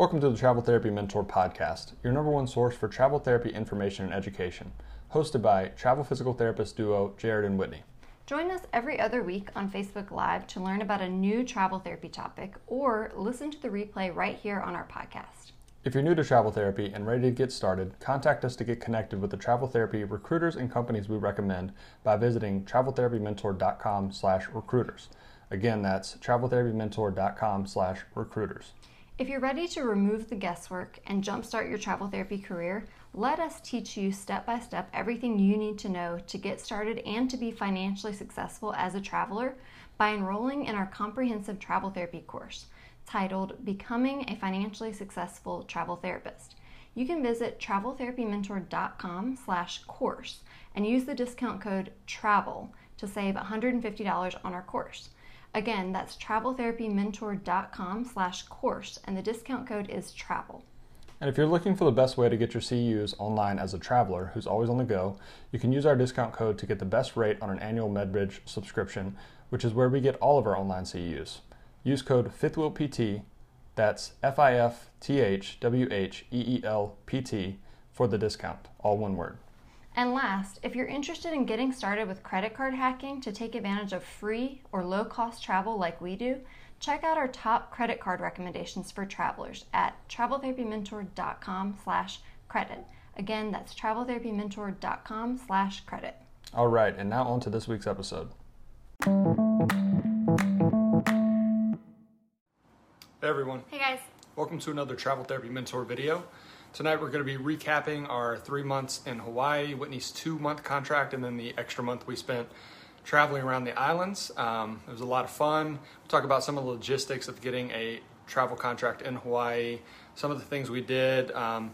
Welcome to the Travel Therapy Mentor Podcast, your number one source for travel therapy information and education, hosted by travel physical therapist duo Jared and Whitney. Join us every other week on Facebook Live to learn about a new travel therapy topic or listen to the replay right here on our podcast. If you're new to travel therapy and ready to get started, contact us to get connected with the travel therapy recruiters and companies we recommend by visiting traveltherapymentor.com slash recruiters. Again, that's traveltherapymentor.com/recruiters. If you're ready to remove the guesswork and jumpstart your travel therapy career, let us teach you step by step everything you need to know to get started and to be financially successful as a traveler by enrolling in our comprehensive travel therapy course titled Becoming a Financially Successful Travel Therapist. You can visit traveltherapymentor.com slash course and use the discount code TRAVEL to save $150 on our course. Again, that's traveltherapymentor.com slash course, and the discount code is TRAVEL. And if you're looking for the best way to get your CEUs online as a traveler who's always on the go, you can use our discount code to get the best rate on an annual MedBridge subscription, which is where we get all of our online CEUs. Use code FifthWheelPT, that's F I F T H W H E E L P T, for the discount, all one word. And last, if you're interested in getting started with credit card hacking to take advantage of free or low cost travel like we do, check out our top credit card recommendations for travelers at traveltherapymentor.com slash credit. Again, that's traveltherapymentor.com slash credit. All right, and now on to this week's episode. Hey everyone. Hey guys. Welcome to another Travel Therapy Mentor video. Tonight we're going to be recapping our three months in Hawaii, Whitney's two month contract, and then the extra month we spent traveling around the islands. Um, it was a lot of fun. We'll talk about some of the logistics of getting a travel contract in Hawaii, some of the things we did, um,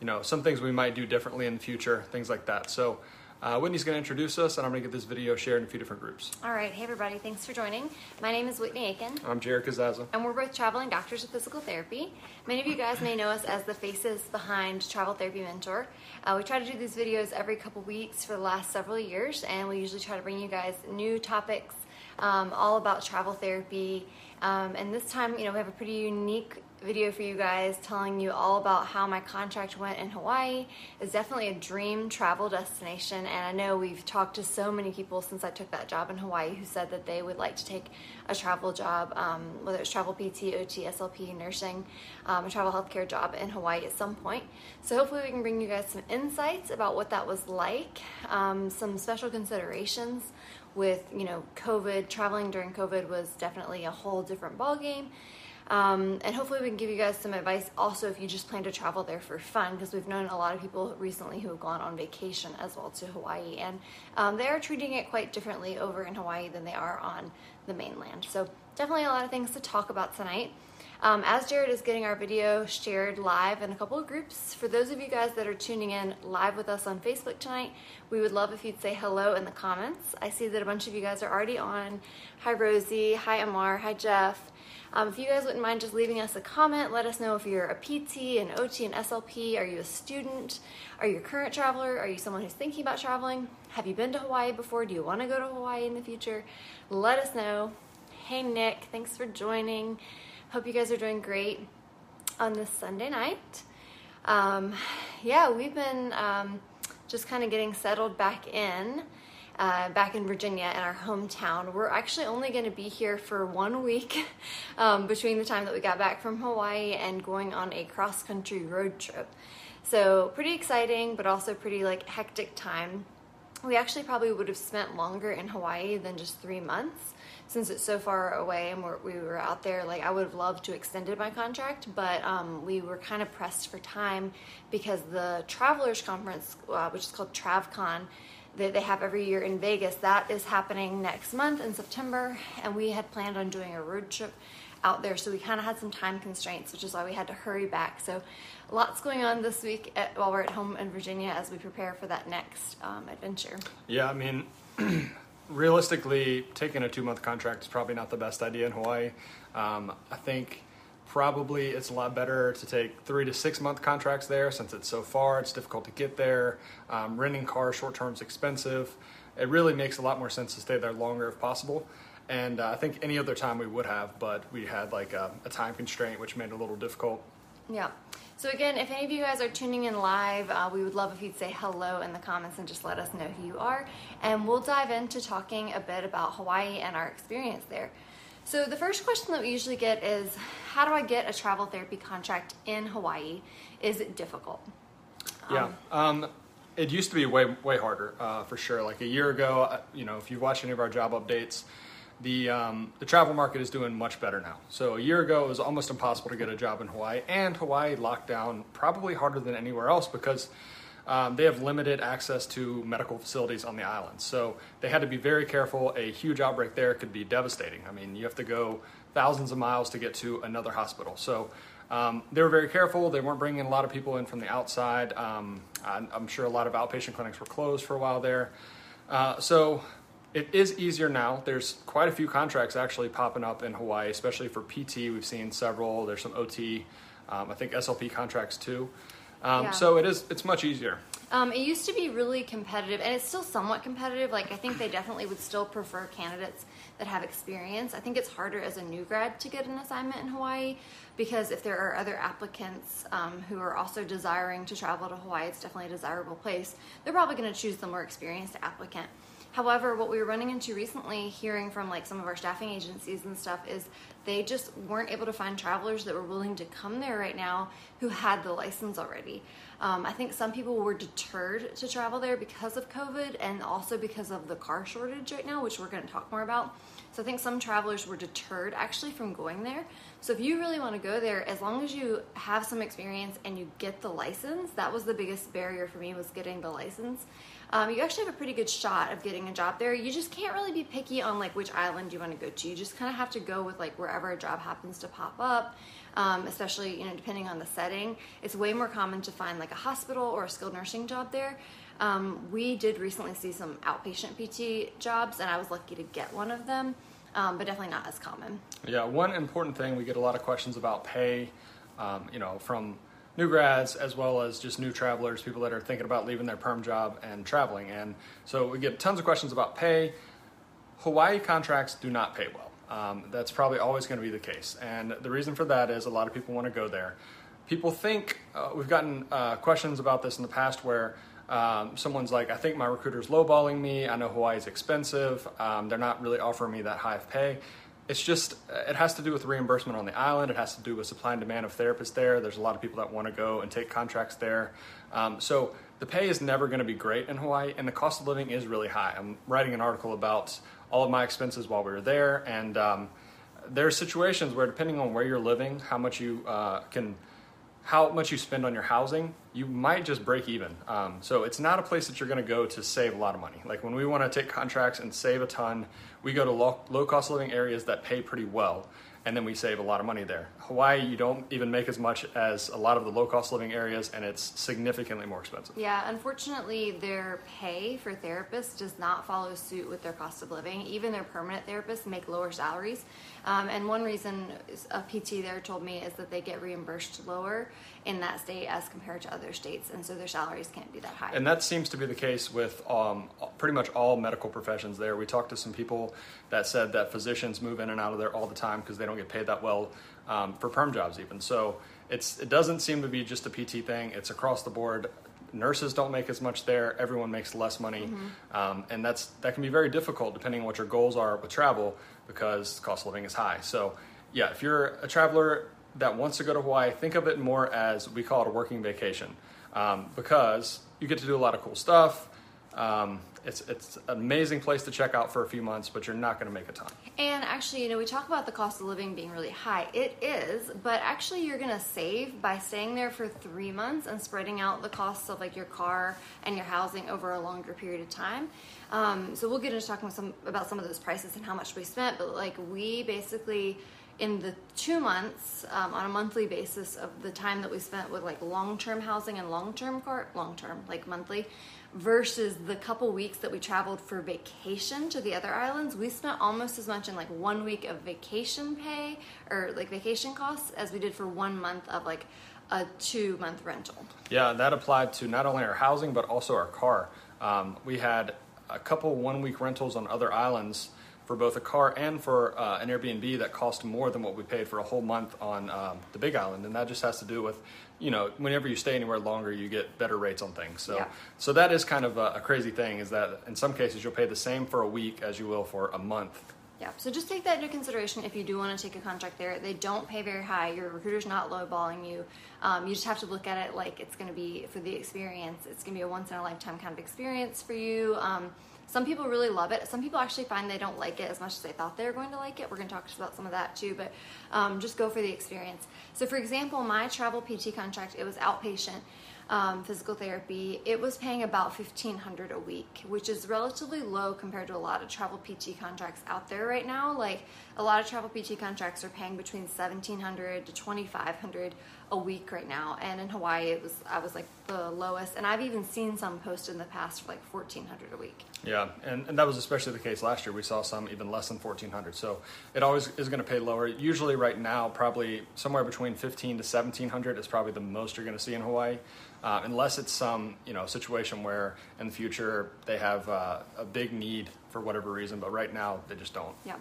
you know, some things we might do differently in the future, things like that. So uh, Whitney's going to introduce us, and I'm going to get this video shared in a few different groups. All right. Hey, everybody. Thanks for joining. My name is Whitney Aiken. I'm Jared Casazza. And we're both traveling doctors of physical therapy. Many of you guys may know us as the faces behind Travel Therapy Mentor. Uh, we try to do these videos every couple weeks for the last several years, and we usually try to bring you guys new topics um, all about travel therapy. Um, and this time, you know, we have a pretty unique video for you guys telling you all about how my contract went in Hawaii. It's definitely a dream travel destination, and I know we've talked to so many people since I took that job in Hawaii who said that they would like to take a travel job, um, whether it's travel PT, OT, SLP, nursing, um, a travel healthcare job in Hawaii at some point. So hopefully we can bring you guys some insights about what that was like, um, some special considerations with you know COVID. Traveling during COVID was definitely a whole different ballgame. Um, and hopefully, we can give you guys some advice also if you just plan to travel there for fun, because we've known a lot of people recently who have gone on vacation as well to Hawaii, and um, they are treating it quite differently over in Hawaii than they are on the mainland. So, definitely a lot of things to talk about tonight. Um, as Jared is getting our video shared live in a couple of groups, for those of you guys that are tuning in live with us on Facebook tonight, we would love if you'd say hello in the comments. I see that a bunch of you guys are already on. Hi, Rosie. Hi, Amar. Hi, Jeff. Um, if you guys wouldn't mind just leaving us a comment, let us know if you're a PT, an OT, an SLP. Are you a student? Are you a current traveler? Are you someone who's thinking about traveling? Have you been to Hawaii before? Do you want to go to Hawaii in the future? Let us know. Hey, Nick, thanks for joining. Hope you guys are doing great on this Sunday night. Um, yeah, we've been um, just kind of getting settled back in uh, back in Virginia in our hometown. We're actually only going to be here for one week um, between the time that we got back from Hawaii and going on a cross country road trip. So, pretty exciting, but also pretty like hectic time. We actually probably would have spent longer in Hawaii than just three months since it's so far away and we're, we were out there. Like, I would have loved to extended my contract, but um, we were kind of pressed for time because the Travelers Conference, uh, which is called TravCon, that they have every year in Vegas. That is happening next month in September, and we had planned on doing a road trip out there, so we kind of had some time constraints, which is why we had to hurry back. So, lots going on this week at, while we're at home in Virginia as we prepare for that next um, adventure. Yeah, I mean, realistically, taking a two month contract is probably not the best idea in Hawaii. Um, I think probably it's a lot better to take three to six month contracts there since it's so far, it's difficult to get there. Um, renting cars short term is expensive. It really makes a lot more sense to stay there longer if possible. And uh, I think any other time we would have, but we had like a, a time constraint, which made it a little difficult. Yeah. So again, if any of you guys are tuning in live, uh, we would love if you'd say hello in the comments and just let us know who you are. And we'll dive into talking a bit about Hawaii and our experience there. So the first question that we usually get is, how do I get a travel therapy contract in Hawaii? Is it difficult? Yeah. Um, it used to be way way harder uh, for sure. Like a year ago, uh, you know, if you've watched any of our job updates, the um, the travel market is doing much better now. So a year ago, it was almost impossible to get a job in Hawaii, and Hawaii locked down probably harder than anywhere else because. Um, they have limited access to medical facilities on the island. So they had to be very careful. A huge outbreak there could be devastating. I mean, you have to go thousands of miles to get to another hospital. So um, they were very careful. They weren't bringing a lot of people in from the outside. Um, I'm, sure a lot of outpatient clinics were closed for a while there. Uh, so it is easier now. There's quite a few contracts actually popping up in Hawaii, especially for PT. We've seen several. There's some OT. Um, I think SLP contracts too. Um, yeah. So it is. It's much easier. Um, it used to be really competitive, and it's still somewhat competitive. Like I think they definitely would still prefer candidates that have experience. I think it's harder as a new grad to get an assignment in Hawaii because if there are other applicants um, who are also desiring to travel to Hawaii, it's definitely a desirable place. They're probably going to choose the more experienced applicant. However, what we were running into recently, hearing from like some of our staffing agencies and stuff, is they just weren't able to find travelers that were willing to come there right now who had the license already. Um, I think some people were deterred to travel there because of COVID and also because of the car shortage right now, which we're going to talk more about. So I think some travelers were deterred actually from going there. So if you really want to go there, as long as you have some experience and you get the license, that was the biggest barrier for me was getting the license um, you actually have a pretty good shot of getting a job there. You just can't really be picky on like which island you want to go to. You just kind of have to go with like wherever a job happens to pop up. Um, especially you know depending on the setting. It's way more common to find like a hospital or a skilled nursing job there. Um, we did recently see some outpatient PT jobs, and I was lucky to get one of them, um, but definitely not as common. Yeah, one important thing we get a lot of questions about pay. Um, you know, from new grads as well as just new travelers, people that are thinking about leaving their perm job and traveling. And so we get tons of questions about pay. Hawaii contracts do not pay well. Um, that's probably always going to be the case. And the reason for that is a lot of people want to go there. People think, uh, we've gotten uh, questions about this in the past where um, someone's like, I think my recruiter's lowballing me. I know Hawaii is expensive. Um, they're not really offering me that high of pay it's just it has to do with reimbursement on the island. It has to do with supply and demand of therapists there. There's a lot of people that want to go and take contracts there. Um, so the pay is never going to be great in hawaii and the cost of living is really high. I'm writing an article about all of my expenses while we were there and um, there are situations where depending on where you're living how much you uh, can how much you spend on your housing, you might just break even. Um, so it's not a place that you're going to go to save a lot of money. Like when we want to take contracts and save a ton, we go to low, low cost living areas that pay pretty well and then we save a lot of money there. Hawaii, you don't even make as much as a lot of the low cost living areas, and it's significantly more expensive. Yeah, unfortunately, their pay for therapists does not follow suit with their cost of living. Even their permanent therapists make lower salaries. Um, and one reason a PT there told me is that they get reimbursed lower in that state as compared to other states, and so their salaries can't be that high. And that seems to be the case with um, pretty much all medical professions there. We talked to some people that said that physicians move in and out of there all the time because they don't get paid that well um, for perm jobs, even. So it's it doesn't seem to be just a PT thing. It's across the board. Nurses don't make as much there. Everyone makes less money, mm-hmm. um, and that's that can be very difficult depending on what your goals are with travel because cost of living is high. So yeah, if you're a traveler that wants to go to Hawaii, think of it more as we call it a working vacation um, because you get to do a lot of cool stuff. Um, it's it's an amazing place to check out for a few months, but you're not going to make a ton. And actually, you know, we talk about the cost of living being really high. It is, but actually, you're going to save by staying there for three months and spreading out the costs of like your car and your housing over a longer period of time. Um, so we'll get into talking some, about some of those prices and how much we spent, but like we basically in the two months um, on a monthly basis of the time that we spent with like long-term housing and long-term car long-term like monthly versus the couple weeks that we traveled for vacation to the other islands we spent almost as much in like one week of vacation pay or like vacation costs as we did for one month of like a two month rental. Yeah that applied to not only our housing but also our car. Um, we had a couple one week rentals on other islands for both a car and for uh, an Airbnb that cost more than what we paid for a whole month on um, the Big Island, and that just has to do with, you know, whenever you stay anywhere longer, you get better rates on things. So, Yeah. so that is kind of a, a crazy thing. Is that in some cases you'll pay the same for a week as you will for a month. Yeah, so just take that into consideration if you do want to take a contract there. They don't pay very high. Your recruiter's not lowballing you. Um, you just have to look at it like it's going to be for the experience. It's going to be a once in a lifetime kind of experience for you. Um, some people really love it. Some people actually find they don't like it as much as they thought they were going to like it. We're going to talk about some of that too, but um, just go for the experience. So, for example, my travel PT contract it was outpatient um, physical therapy. It was paying about fifteen hundred a week, which is relatively low compared to a lot of travel PT contracts out there right now. Like a lot of travel PT contracts are paying between seventeen hundred to twenty five hundred a week right now, and in Hawaii it was I was like the lowest, and I've even seen some posted in the past for like fourteen hundred a week. Yeah, and, and that was especially the case last year. We saw some even less than 1400 So it always is going to pay lower. Usually, right now, probably somewhere between 15 to 1700 is probably the most you're going to see in Hawaii. Uh, unless it's some you know situation where in the future they have uh, a big need for whatever reason, but right now they just don't. Yeah.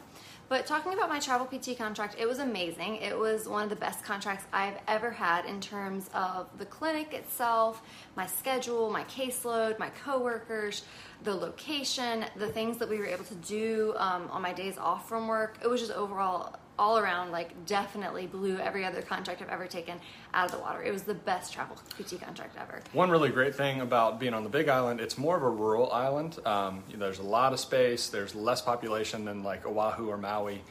But talking about my travel PT contract, it was amazing. It was one of the best contracts I've ever had in terms of the clinic itself, my schedule, my caseload, my coworkers, the location, the things that we were able to do um, on my days off from work. It was just overall, all around, like definitely blew every other contract I've ever taken out of the water. It was the best travel PT contract ever. One really great thing about being on the Big Island, it's more of a rural island. Um, there's a lot of space. There's less population than like Oahu or Maui,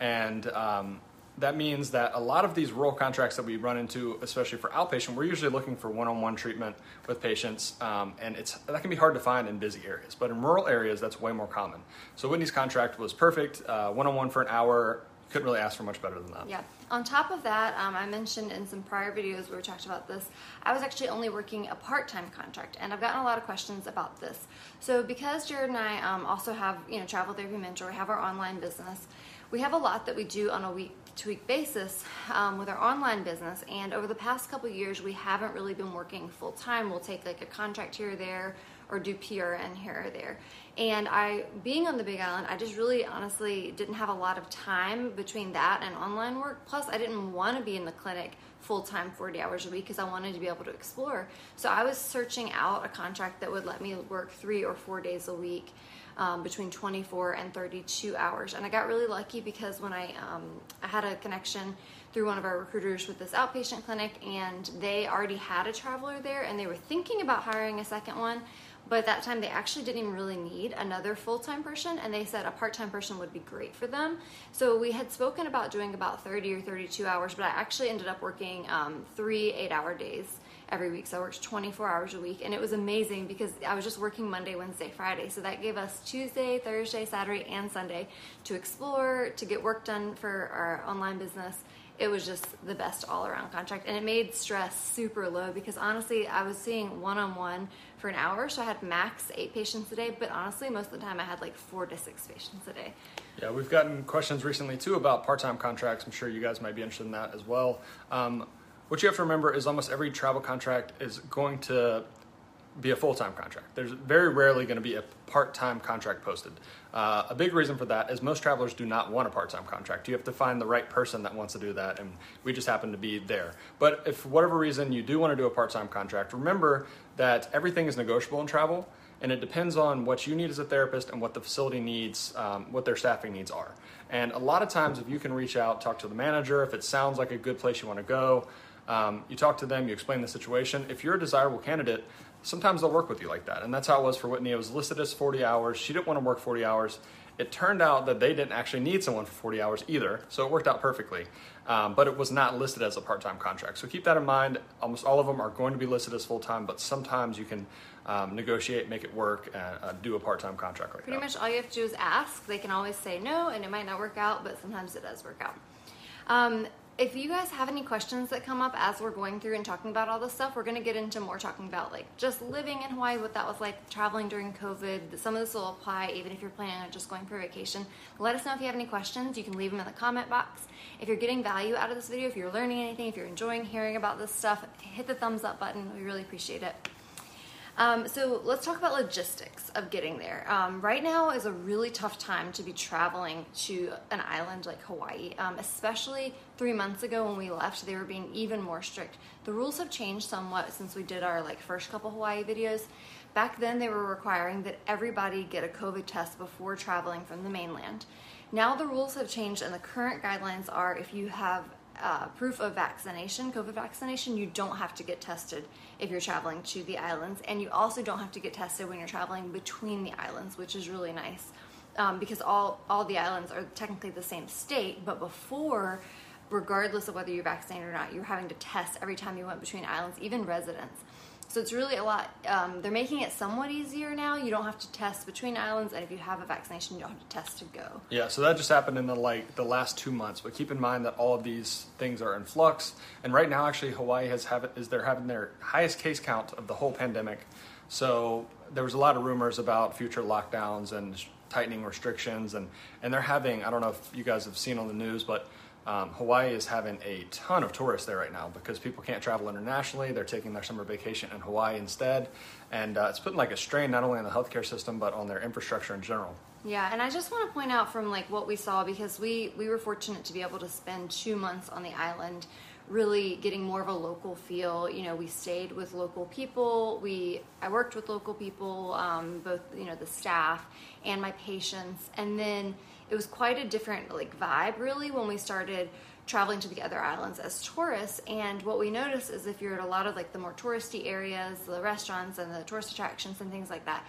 and um, that means that a lot of these rural contracts that we run into, especially for outpatient, we're usually looking for one-on-one treatment with patients, um, and it's that can be hard to find in busy areas. But in rural areas, that's way more common. So Whitney's contract was perfect, uh, one-on-one for an hour. Couldn't really ask for much better than that. Yeah. On top of that, um, I mentioned in some prior videos where we talked about this, I was actually only working a part time contract, and I've gotten a lot of questions about this. So, because Jared and I um, also have, you know, Travel Therapy Mentor, we have our online business, we have a lot that we do on a week to week basis um, with our online business. And over the past couple years, we haven't really been working full time. We'll take like a contract here or there or do PRN here or there. And I, being on the Big Island, I just really honestly didn't have a lot of time between that and online work. Plus, I didn't want to be in the clinic full time 40 hours a week because I wanted to be able to explore. So I was searching out a contract that would let me work three or four days a week. Um, between 24 and 32 hours, and I got really lucky because when I um, I had a connection through one of our recruiters with this outpatient clinic, and they already had a traveler there, and they were thinking about hiring a second one. But at that time, they actually didn't even really need another full time person, and they said a part time person would be great for them. So we had spoken about doing about 30 or 32 hours, but I actually ended up working um, three eight hour days every week. So I worked 24 hours a week, and it was amazing because I was just working Monday, Wednesday, Friday. So that gave us Tuesday, Thursday, Saturday, and Sunday to explore, to get work done for our online business. It was just the best all around contract, and it made stress super low because honestly, I was seeing one on one for an hour, so I had max eight patients a day, but honestly, most of the time I had like four to six patients a day. Yeah, we've gotten questions recently too about part-time contracts. I'm sure you guys might be interested in that as well. Um, what you have to remember is almost every travel contract is going to be a full-time contract. There's very rarely going to be a part-time contract posted. Uh, a big reason for that is most travelers do not want a part-time contract. You have to find the right person that wants to do that, and we just happen to be there. But if for whatever reason you do want to do a part-time contract, remember that everything is negotiable in travel and it depends on what you need as a therapist and what the facility needs, um, what their staffing needs are. And a lot of times, if you can reach out, talk to the manager, if it sounds like a good place you want to go, um, you talk to them, you explain the situation. If you're a desirable candidate, sometimes they'll work with you like that. And that's how it was for Whitney. It was listed as 40 hours. She didn't want to work 40 hours. It turned out that they didn't actually need someone for 40 hours either, so it worked out perfectly. Um, but it was not listed as a part time contract. So keep that in mind. Almost all of them are going to be listed as full time, but sometimes you can um, negotiate, make it work, and uh, do a part time contract like that. Pretty that. much all you have to do is ask. They can always say no, and it might not work out, but sometimes it does work out. Um, if you guys have any questions that come up as we're going through and talking about all this stuff, we're to get into more talking about like just living in Hawaii, what that was like, traveling during COVID. Some of this will apply even if you're planning on just going for vacation. Let us know if you have any questions. You can leave them in the comment box. If you're getting value out of this video, if you're learning anything, if you're enjoying hearing about this stuff, hit the thumbs up button. We really appreciate it. Um, so let's talk about logistics of getting there. Um, right now is a really tough time to be traveling to an island like Hawaii, um, especially three months ago when we left. They were being even more strict. The rules have changed somewhat since we did our like first couple Hawaii videos. Back then, they were requiring that everybody get a COVID test before traveling from the mainland. Now the rules have changed, and the current guidelines are if you have uh, proof of vaccination, COVID vaccination, you don't have to get tested if you're traveling to the islands, and you also don't have to get tested when you're traveling between the islands, which is really nice um, because all all the islands are technically the same state. But before, regardless of whether you're vaccinated or not, you're having to test every time you went between islands, even residents. So it's really a lot. Um, they're making it somewhat easier now. You don't have to test between islands, and if you have a vaccination, you don't have to test to go. Yeah, so that just happened in the like the last two months. But keep in mind that all of these things are in flux, and right now, actually, Hawaii has have is they're having their highest case count of the whole pandemic. So there was a lot of rumors about future lockdowns and tightening restrictions, and and they're having I don't know if you guys have seen on the news, but um, Hawaii is having a ton of tourists there right now because people can't travel internationally. They're taking their summer vacation in Hawaii instead, and uh, it's putting like a strain not only on the healthcare system but on their infrastructure in general. Yeah, and I just want to point out from like what we saw because we we were fortunate to be able to spend two months on the island, really getting more of a local feel. You know, we stayed with local people. We I worked with local people, um, both you know the staff and my patients, and then it was quite a different like vibe really when we started traveling to the other islands as tourists. And what we noticed is if you're at a lot of like the more touristy areas the restaurants and the tourist attractions and things like that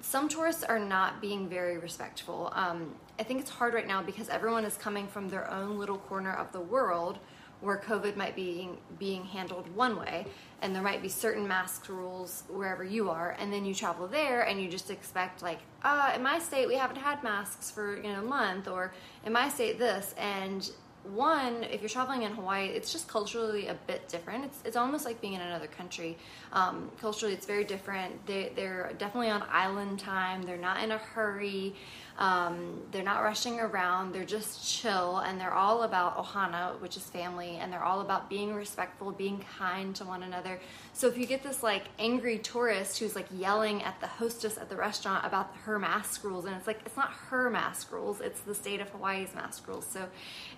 some tourists are not being very respectful. Um, i think it's hard right now because everyone is coming from their own little corner of the world where COVID might be being handled one way, and there might be certain mask rules wherever you are, and then you travel there and you just expect like, uh, in my state we haven't had masks for you know a month, or in my state this, and one, if you're traveling in Hawaii, it's just culturally a bit different. It's, it's almost like being in another country. Um, culturally, it's very different. They, they're definitely on island time. They're not in a hurry. Um, they're not rushing around, they're just chill, and they're all about ohana, which is family, and they're all about being respectful, being kind to one another. So if you get this like angry tourist who's like yelling at the hostess at the restaurant about her mask rules, and it's like it's not her mask rules, it's the state of Hawaii's mask rules. So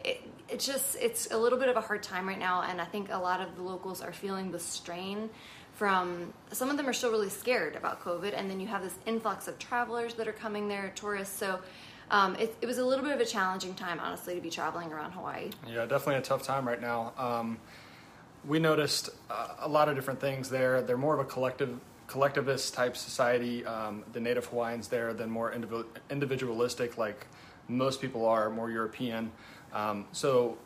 it, it's just it's a little bit of a hard time right now, and I think a lot of the locals are feeling the strain from some of them are still really scared about COVID, and then you have this influx of travelers that are coming there, tourists. So um, it, it, was a little bit of a challenging time, honestly, to be traveling around Hawaii. Yeah, definitely a tough time right now. Um, we noticed uh, a lot of different things there. They're more of a collective collectivist type society. Um, the native Hawaiians there, than more indiv- individualistic, like most people are, more European. Um, so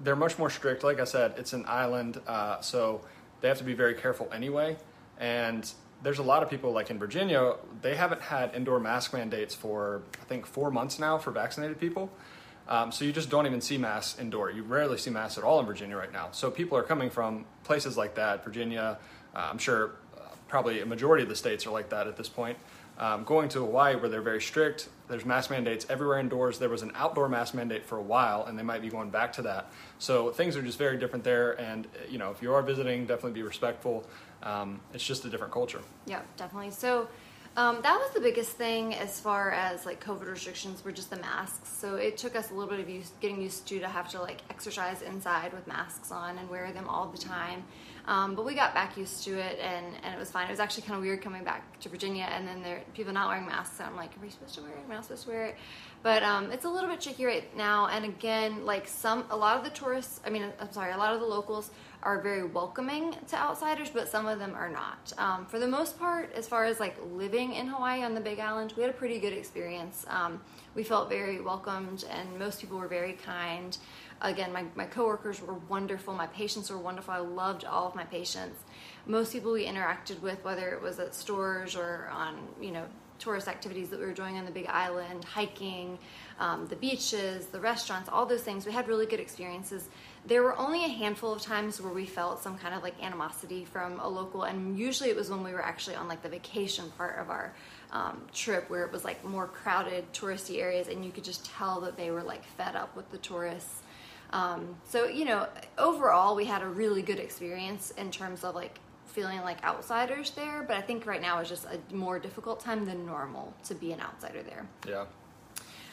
they're much more strict. Like I said, it's an island, uh, so they have to be very careful anyway. And there's a lot of people, like in Virginia, they haven't had indoor mask mandates for, I think, four months now for vaccinated people. Um, so you just don't even see masks indoor. You rarely see masks at all in Virginia right now. So people are coming from places like that, Virginia. Uh, I'm sure uh, probably a majority of the states are like that at this point. Um, going to Hawaii, where they're very strict, there's mask mandates everywhere indoors. There was an outdoor mask mandate for a while, and they might be going back to that. So things are just very different there. And you know, if you are visiting, definitely be respectful. Um, it's just a different culture. Yeah, definitely. So. Um, that was the biggest thing as far as like COVID restrictions were just the masks. So it took us a little bit of use, getting used to to have to like exercise inside with masks on and wear them all the time. Um, but we got back used to it and, and it was fine. It was actually kind of weird coming back to Virginia and then there people not wearing masks. And I'm like, are we supposed to wear it? Am I supposed to wear it? But um, it's a little bit tricky right now. And again, like some, a lot of the tourists, I mean, I'm sorry, a lot of the locals are very welcoming to outsiders, but some of them are not. Um, for the most part, as far as like living in Hawaii on the Big Island, we had a pretty good experience. Um, we felt very welcomed, and most people were very kind. Again, my, my coworkers were wonderful. My patients were wonderful. I loved all of my patients. Most people we interacted with, whether it was at stores or on, you know, tourist activities that we were doing on the Big Island, hiking, um, the beaches, the restaurants, all those things. We had really good experiences. There were only a handful of times where we felt some kind of like animosity from a local, and usually it was when we were actually on like the vacation part of our um, trip where it was like more crowded touristy areas, and you could just tell that they were like fed up with the tourists um, so, you know, overall, we had a really good experience in terms of like feeling like outsiders there. But I think right now is just a more difficult time than normal to be an outsider there. Yeah.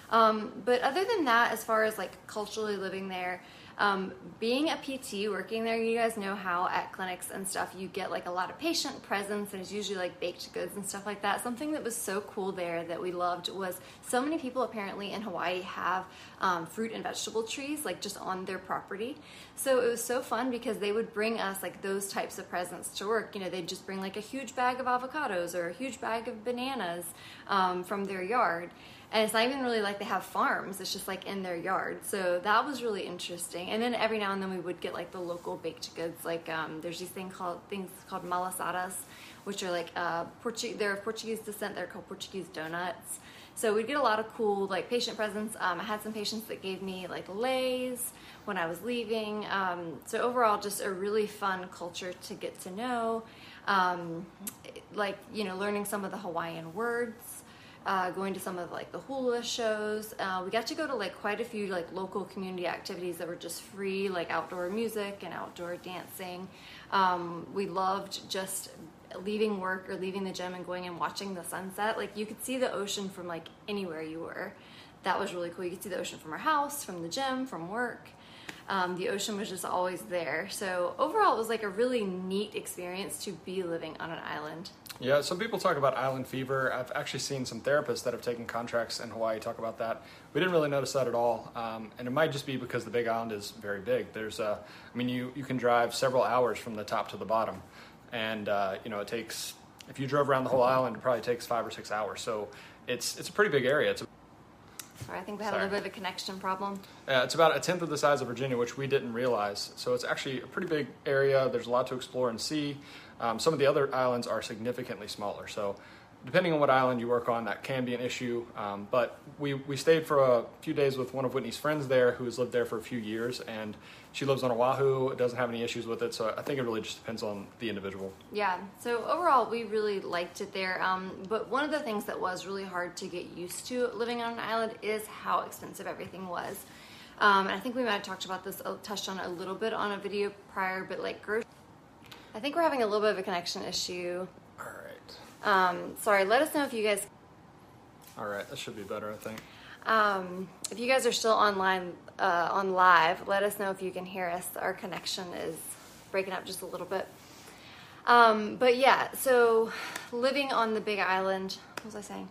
Um, but other than that, as far as like culturally living there, um, being a PT, working there, you guys know how at clinics and stuff you get like a lot of patient presence, and it's usually like baked goods and stuff like that. Something that was so cool there that we loved was so many people apparently in Hawaii have um, fruit and vegetable trees like just on their property. So it was so fun because they would bring us like those types of presents to work. You know, they'd just bring like a huge bag of avocados or a huge bag of bananas um, from their yard and it's not even really like they have farms it's just like in their yard. So that was really interesting. And then every now and then we would get like the local baked goods like um, there's these things called things called malasadas which are like uh, they're of portuguese descent they're called portuguese donuts. So we'd get a lot of cool like patient presents. Um, i had some patients that gave me like leis when i was leaving. Um, so overall just a really fun culture to get to know. Um, like you know learning some of the hawaiian words uh, going to some of like the hula shows. Uh, we got to go to like quite a few like local community activities that were just free, like outdoor music and outdoor dancing. Um, we loved just leaving work or leaving the gym and going and watching the sunset. Like you could see the ocean from like anywhere you were. That was really cool. You could see the ocean from our house, from the gym, from work. Um, the ocean was just always there. So overall, it was like a really neat experience to be living on an island. Yeah, some people talk about island fever. I've actually seen some therapists that have taken contracts in Hawaii talk about that. We didn't really notice that at all, um, and it might just be because the Big Island is very big. There's, uh, I mean, you you can drive several hours from the top to the bottom, and uh, you know it takes. If you drove around the whole island, it probably takes five or six hours. So it's it's a pretty big area. It's a, Sorry, I think we had Sorry. a little bit of a connection problem. Yeah, it's about a tenth of the size of Virginia, which we didn't realize. So it's actually a pretty big area. There's a lot to explore and see. Um, some of the other islands are significantly smaller. So depending on what island you work on, that can be an issue. Um, but we, we stayed for a few days with one of Whitney's friends there who has lived there for a few years, and she lives on Oahu, doesn't have any issues with it. So I think it really just depends on the individual. Yeah. So overall, we really liked it there. Um, but one of the things that was really hard to get used to living on an island is how expensive everything was. Um, and I think we might have talked about this, uh, touched on a little bit on a video prior, but like groceries I think we're having a little bit of a connection issue. All right. Um, sorry, let us know if you guys. All right, that should be better, I think. Um, if you guys are still online, uh, on live, let us know if you can hear us. Our connection is breaking up just a little bit. Um, but yeah, so living on the Big Island, what was I saying?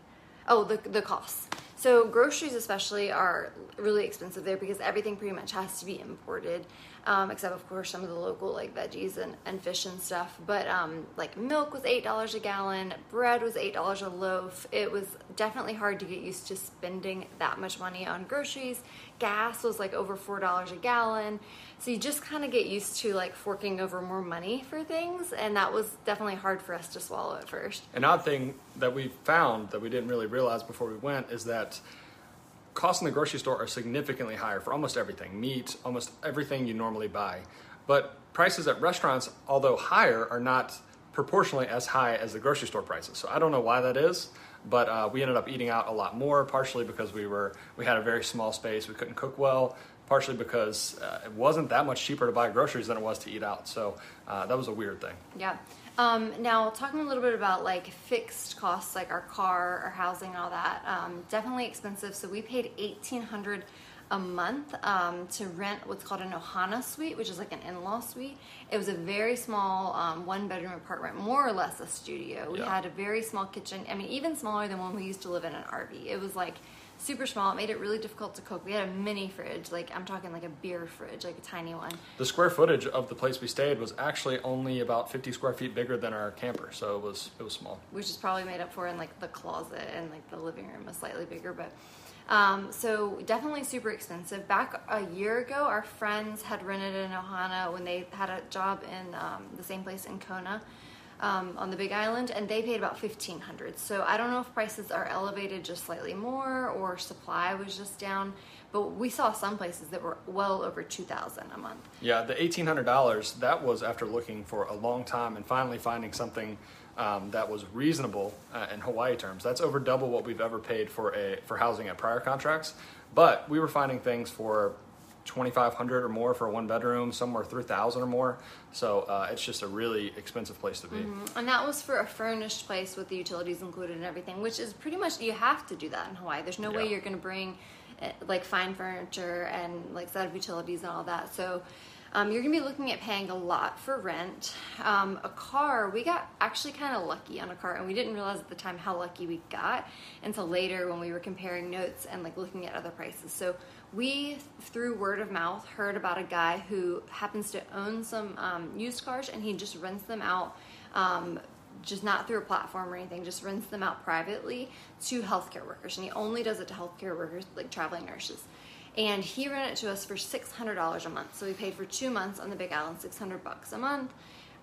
Oh, the the costs. So groceries especially are really expensive there because everything pretty much has to be imported um, except of course some of the local like veggies and, and fish and stuff. But um, like milk was eight dollars a gallon, bread was eight dollars a loaf. It was definitely hard to get used to spending that much money on groceries. Gas was like over four dollars a gallon. So you just kind of get used to like forking over more money for things, and that was definitely hard for us to swallow at first. An odd thing that we found that we didn't really realize before we went is that costs in the grocery store are significantly higher for almost everything meat, almost everything you normally buy. But prices at restaurants, although higher, are not proportionally as high as the grocery store prices. So I don't know why that is, but uh, we ended up eating out a lot more, partially because we were we had a very small space, we couldn't cook well, partially because uh, it wasn't that much cheaper to buy groceries than it was to eat out. So uh, that was a weird thing. Yeah. Um, now, talking a little bit about like fixed costs, like our car, our housing, and all that, um, definitely expensive. So we paid eighteen hundred a month um, to rent what's called an ohana suite, which is like an in-law suite. It was a very small um, one-bedroom apartment, more or less a studio. We yeah. had a very small kitchen. I mean, even smaller than when we used to live in an RV. It was like super small. It made it really difficult to cook. We had a mini fridge, like I'm talking like a beer fridge, like a tiny one. The square footage of the place we stayed was actually only about 50 square feet bigger than our camper, so it was it was small. Which is probably made up for in like the closet and like the living room was slightly bigger, but. Um, so definitely super expensive. Back a year ago, our friends had rented an Ohana when they had a job in um, the same place in Kona um, on the Big Island, and they paid about fifteen hundred. So I don't know if prices are elevated just slightly more, or supply was just down. But we saw some places that were well over two thousand a month. Yeah, the eighteen hundred dollars that was after looking for a long time and finally finding something um, that was reasonable uh, in Hawaii terms. That's over double what we've ever paid for a for housing at prior contracts. But we were finding things for 2500 or more for a one bedroom, somewhere 3000 or more. So uh, it's just a really expensive place to be. Mm-hmm. And that was for a furnished place with the utilities included and everything, which is pretty much you have to do that in Hawaii. There's no way you're going to bring eh, like fine furniture and like set of utilities and all that. So um, you're going to be looking at paying a lot for rent. Um, a car, we got actually kind of lucky on a car, and we didn't realize at the time how lucky we got until later when we were comparing notes and like looking at other prices. So we, through word of mouth, heard about a guy who happens to own some um, used cars, and he just rents them out. Um, just not through a platform or anything, just rents them out privately to healthcare workers. And he only does it to healthcare workers, like traveling nurses. And he rented it to us for six hundred dollars a month. So we paid for two months on the Big Island, six hundred bucks a month.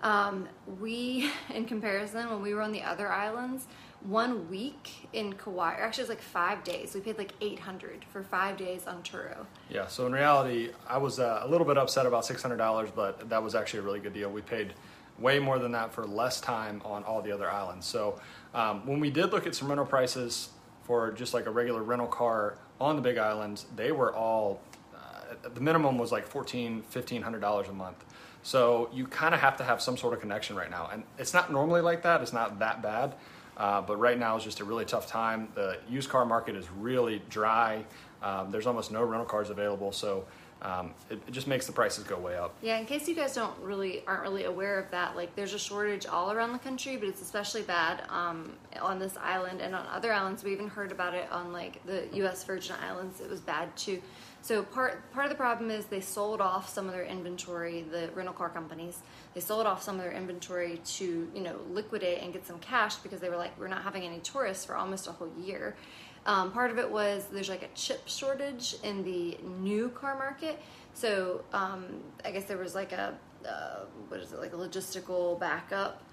Um, we, in comparison, when we were on the other islands, one week in Kauai, or actually it was like five days. We paid like eight hundred for five days on Turo. Yeah, so in reality, I was uh, a little bit upset about $600, but that was actually a really good deal. We paid way more than that for less time on all the other islands. So um, when we did look at some rental prices for just like a regular rental car on the Big Island, they were all, uh, the minimum was like $1,400, $1,500 a month. So you kind of have to have some sort of connection right now. And it's not normally like that, it's not that bad. Uh, but right now is just a really tough time. The used car market is really dry. Um, there's almost no rental cars available, so um, it, it just makes the prices go way up. Yeah, in case you guys don't really aren't really aware of that, like there's a shortage all around the country, but it's especially bad um, on this island and on other islands. We even heard about it on like the U.S. Virgin Islands. It was bad too. So part part of the problem is they sold off some of their inventory. The rental car companies they sold off some of their inventory to you know liquidate and get some cash because they were like we're not having any tourists for almost a whole year. Um, part of it was there's like a chip shortage in the new car market. So um, I guess there was like a uh, what is it like a logistical backup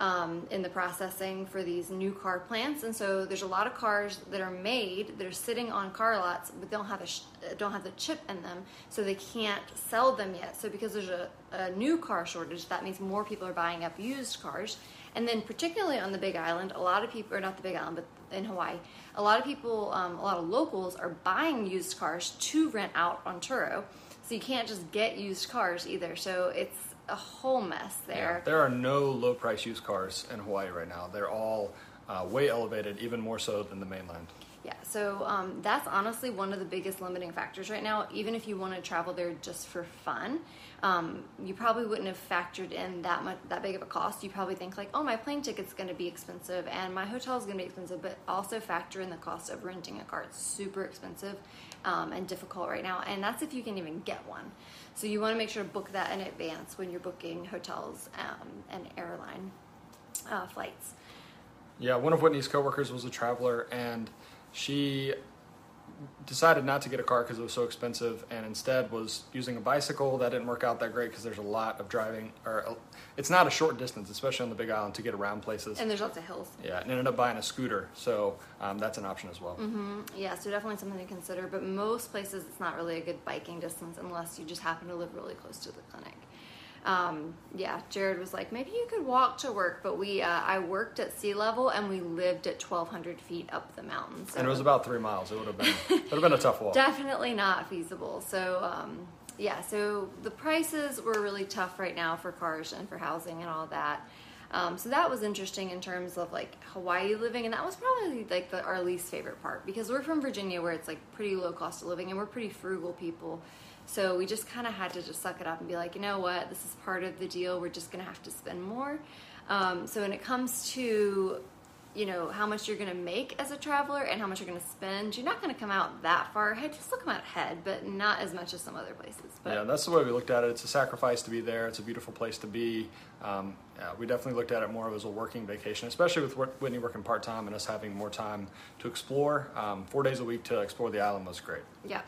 um, in the processing for these new car plants, and so there's a lot of cars that are made that are sitting on car lots, but don't have a sh- don't have the chip in them, so they can't sell them yet. So because there's a, a new car shortage, that means more people are buying up used cars, and then particularly on the Big Island, a lot of people, or not the Big Island, but in Hawaii, a lot of people, um, a lot of locals are buying used cars to rent out on Turo. So you can't just get used cars either. So it's a whole mess there. There are no low price used cars in Hawaii right now. They're all uh, way elevated, even more so than the mainland. Yeah, so um, that's honestly one of the biggest limiting factors right now. Even if you want to travel there just for fun, um, you probably wouldn't have factored in that much, that big of a cost. You probably think like, oh, my plane ticket's going to be expensive and my hotel is going to be expensive, but also factor in the cost of renting a car. It's super expensive um, and difficult right now, and that's if you can even get one. So you want to make sure to book that in advance when you're booking hotels um, and airline uh, flights. Yeah, one of Whitney's coworkers was a traveler, and she decided not to get a car because it was so expensive, and instead was using a bicycle. That didn't work out that great because there's a lot of driving, or uh, it's not a short distance, especially on the Big Island, to get around places. And there's lots of hills. yeah, and ended up buying a scooter, so um, that's an option as well. Mm-hmm. Yeah, so definitely something to consider. But most places, it's not really a good biking distance unless you just happen to live really close to the clinic. Um, yeah, Jared was like, maybe you could walk to work, but we, uh, I worked at sea level and we lived at 1,200 feet up the mountain. So And it was about three miles. It would have been it would have been a tough walk. definitely not feasible. So, um, yeah, so the prices were really tough right now for cars and for housing and all that. Um, so that was interesting in terms of like Hawaii living, and that was probably like the, our least favorite part because we're from Virginia where it's like pretty low cost of living and we're pretty frugal people. So we just kind of had to just suck it up and be like, you know what, this is part of the deal. We're just going to have to spend more. Um, so when it comes to you know how much you're going to make as a traveler and how much you're going to spend you're not going to come out that far ahead just look come out ahead but not as much as some other places but yeah, that's the way we looked at it. It's a sacrifice to be there. It's a beautiful place to be. Um, yeah, we definitely looked at it more as a working vacation, especially with Whitney working part time and us having more time to explore. Um, four days a week to explore the island was great. Yeah.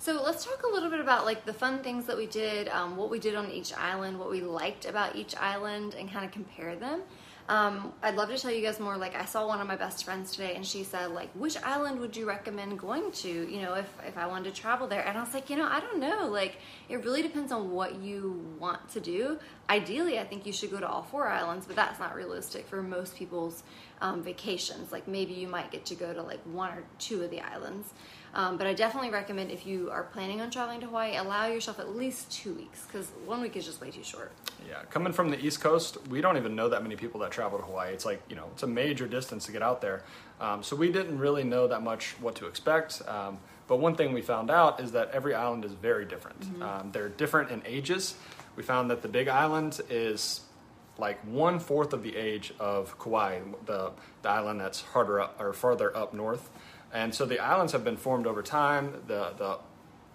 So let's talk a little bit about like the fun things that we did, um, what we did on each island, what we liked about each island, and kind of compare them. Um, I'd love to tell you guys more. Like I saw one of my best friends today, and she said like, "Which island would you recommend going to? You know, if if I wanted to travel there?" And I was like, you know, I don't know. Like it really depends on what you want to do. Ideally, I think you should go to all four islands, but that's not realistic for most people's um, vacations. Like maybe you might get to go to like one or two of the islands. Um, but I definitely recommend if you are planning on traveling to Hawaii, allow yourself at least two weeks because one week is just way too short. Yeah, coming from the East Coast, we don't even know that many people that travel to Hawaii. It's like, you know, it's a major distance to get out there. Um, so we didn't really know that much what to expect. Um, but one thing we found out is that every island is very different. Mm-hmm. Um, they're different in ages. We found that the Big Island is like one fourth of the age of Kauai, the, the island that's harder up or farther up north. And so the islands have been formed over time. The, the,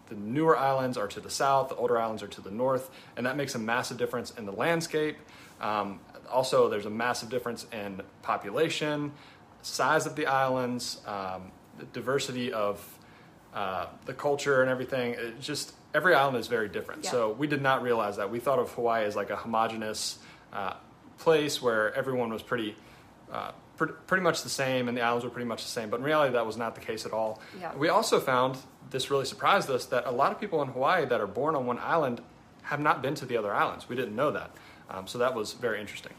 the newer islands are to the south, the older islands are to the north, and that makes a massive difference in the landscape. Um, also, there's a massive difference in population, size of the islands, um, the diversity of uh, the culture and everything. It just every island is very different. Yeah. So we did not realize that. We thought of Hawaii as like a homogenous uh, place where everyone was pretty. Uh, pr- pretty much the same, and the islands were pretty much the same. But in reality, that was not the case at all. Yeah. We also found this really surprised us that a lot of people in Hawaii that are born on one island have not been to the other islands. We didn't know that. Um, so that was very interesting.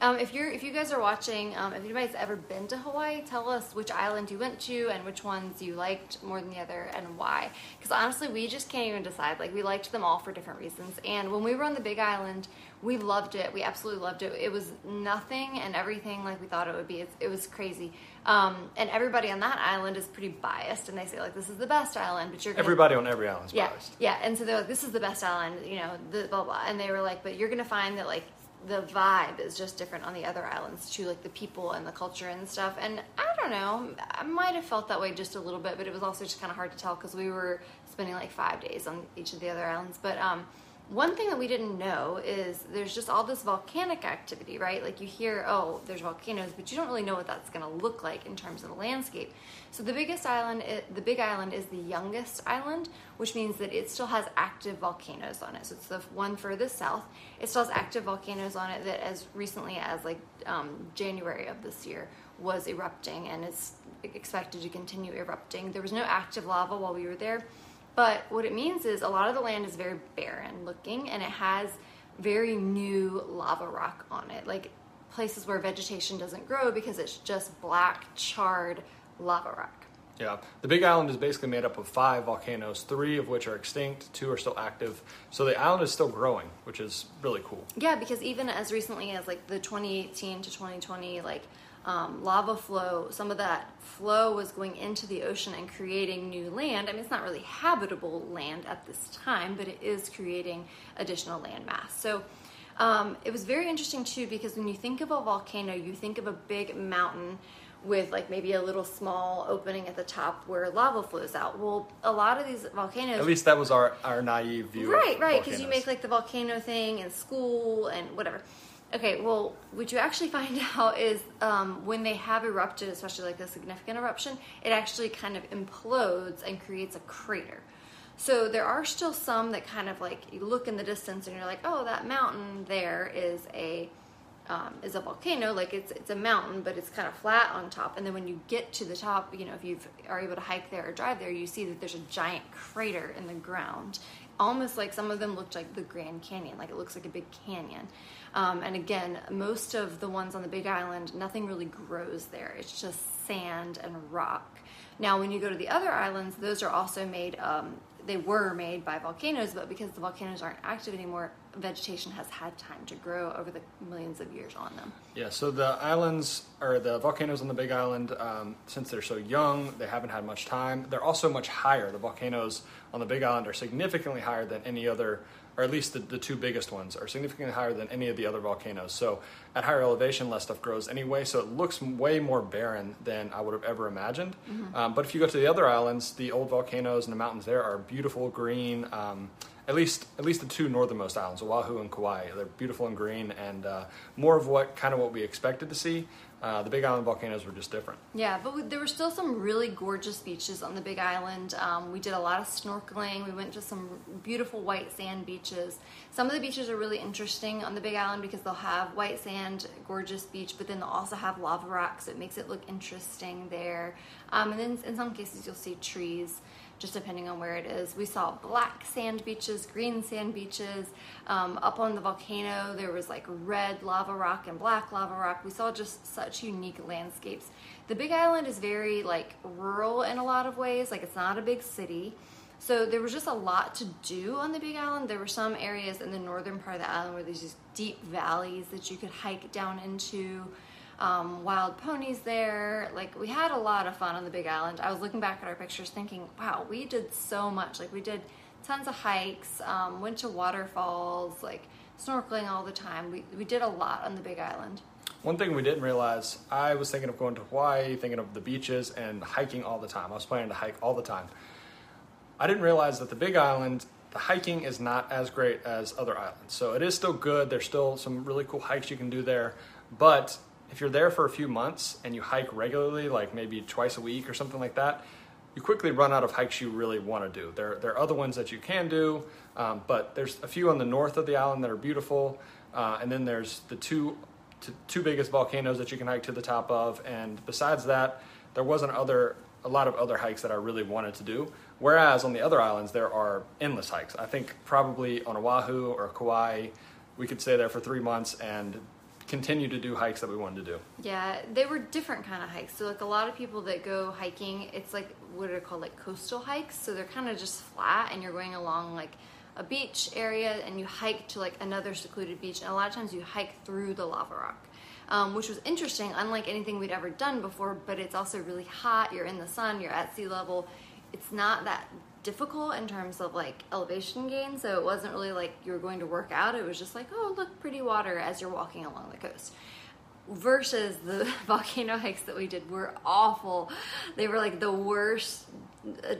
Um, if you're if you guys are watching, um, if anybody's ever been to Hawaii, tell us which island you went to and which ones you liked more than the other and why. Because honestly, we just can't even decide. Like we liked them all for different reasons. And when we were on the Big Island, we loved it. We absolutely loved it. It was nothing and everything like we thought it would be. It's, it was crazy. Um, and everybody on that island is pretty biased, and they say like this is the best island, but you're gonna Everybody on every island is yeah, biased. yeah, and so they're like, "This is the best island," you know, the blah blah, and they were like, "But you're gonna find that like the vibe is just different on the other islands too, like the people and the culture and stuff." And I don't know, I might have felt that way just a little bit, but it was also just kind of hard to tell because we were spending like five days on each of the other islands. But um, one thing that we didn't know is there's just all this volcanic activity, right? Like you hear, oh, there's volcanoes, but you don't really know what that's going to look like in terms of the landscape. So the biggest island, the Big Island, is the youngest island, which means that it still has active volcanoes on it. So it's the one furthest south. It still has active volcanoes on it that, as recently as like um, January of this year, was erupting and is expected to continue erupting. There was no active lava while we were there. But what it means is a lot of the land is very barren looking and it has very new lava rock on it. Like places where vegetation doesn't grow because it's just black, charred lava rock. Yeah, the Big Island is basically made up of five volcanoes, three of which are extinct, two are still active. So the island is still growing, which is really cool. Yeah, because even as recently as like the 2018 to 2020, like um, lava flow, some of that flow was going into the ocean and creating new land. I mean, it's not really habitable land at this time, but it is creating additional land mass. So um, it was very interesting too because when you think of a volcano, you think of a big mountain with like maybe a little small opening at the top where lava flows out. Well, a lot of these volcanoes At least that was our, our naive view. Right, right, because you make like the volcano thing in school and whatever. Okay, well, what you actually find out is um, when they have erupted, especially like a significant eruption, it actually kind of implodes and creates a crater. So there are still some that kind of like you look in the distance and you're like, oh, that mountain there is a um, is a volcano. Like it's it's a mountain, but it's kind of flat on top. And then when you get to the top, you know, if you are able to hike there or drive there, you see that there's a giant crater in the ground, almost like some of them looked like the Grand Canyon. Like it looks like a big canyon. Um, and again, most of the ones on the Big Island, nothing really grows there. It's just sand and rock. Now, when you go to the other islands, those are also made. Um, they were made by volcanoes, but because the volcanoes aren't active anymore, vegetation has had time to grow over the millions of years on them. Yeah, so the islands or the volcanoes on the Big Island, um, since they're so young, they haven't had much time. They're also much higher. The volcanoes on the Big Island are significantly higher than any other, or at least the, the two biggest ones are significantly higher than any of the other volcanoes. So at higher elevation, less stuff grows anyway. So it looks way more barren than I would have ever imagined. Um, but if you go to the other islands, the old volcanoes and the mountains there are beautiful green. Um, at least, at least the two northernmost islands, Oahu and Kauai, they're beautiful and green, and uh, more of what kind of what we expected to see. Uh, the Big Island volcanoes were just different. Yeah, but we, there were still some really gorgeous beaches on the Big Island. Um, we did a lot of snorkeling. We went to some beautiful white sand beaches. Some of the beaches are really interesting on the Big Island because they'll have white sand, gorgeous beach, but then they'll also have lava rocks. So it makes it look interesting there. Um, and then in some cases, you'll see trees. Just depending on where it is. We saw black sand beaches, green sand beaches. Um, up on the volcano, there was like red lava rock and black lava rock. We saw just such unique landscapes. The Big Island is very like rural in a lot of ways. Like it's not a big city. So there was just a lot to do on the Big Island. There were some areas in the northern part of the island where there's just deep valleys that you could hike down into. Um, wild ponies there. Like we had a lot of fun on the Big Island. I was looking back at our pictures, thinking, "Wow, we did so much. Like we did tons of hikes, um, went to waterfalls, like snorkeling all the time. We we did a lot on the Big Island." One thing we didn't realize, I was thinking of going to Hawaii, thinking of the beaches and hiking all the time. I was planning to hike all the time. I didn't realize that the Big Island, the hiking is not as great as other islands. So it is still good. There's still some really cool hikes you can do there. But if you're there for a few months and you hike regularly, like maybe twice a week or something like that, you quickly run out of hikes you really want to do. There, there are other ones that you can do, um, but there's a few on the north of the island that are beautiful. Uh, and then there's the two, two biggest volcanoes that you can hike to the top of. And besides that, there wasn't other a lot of other hikes that I really wanted to do. Whereas on the other islands, there are endless hikes. I think probably on Oahu or Kauai, we could stay there for three months and continue to do hikes that we wanted to do. Yeah, they were different kind of hikes. So like a lot of people that go hiking, it's like what are called like coastal hikes. So they're kind of just flat and you're going along like a beach area and you hike to like another secluded beach. And a lot of times you hike through the lava rock um, which was interesting, unlike anything we'd ever done before. But it's also really hot. You're in the sun. You're at sea level. It's not that difficult in terms of like elevation gain. So it wasn't really like you were going to work out. It was just like, oh, look, pretty water as you're walking along the coast versus the volcano hikes that we did were awful. They were like the worst,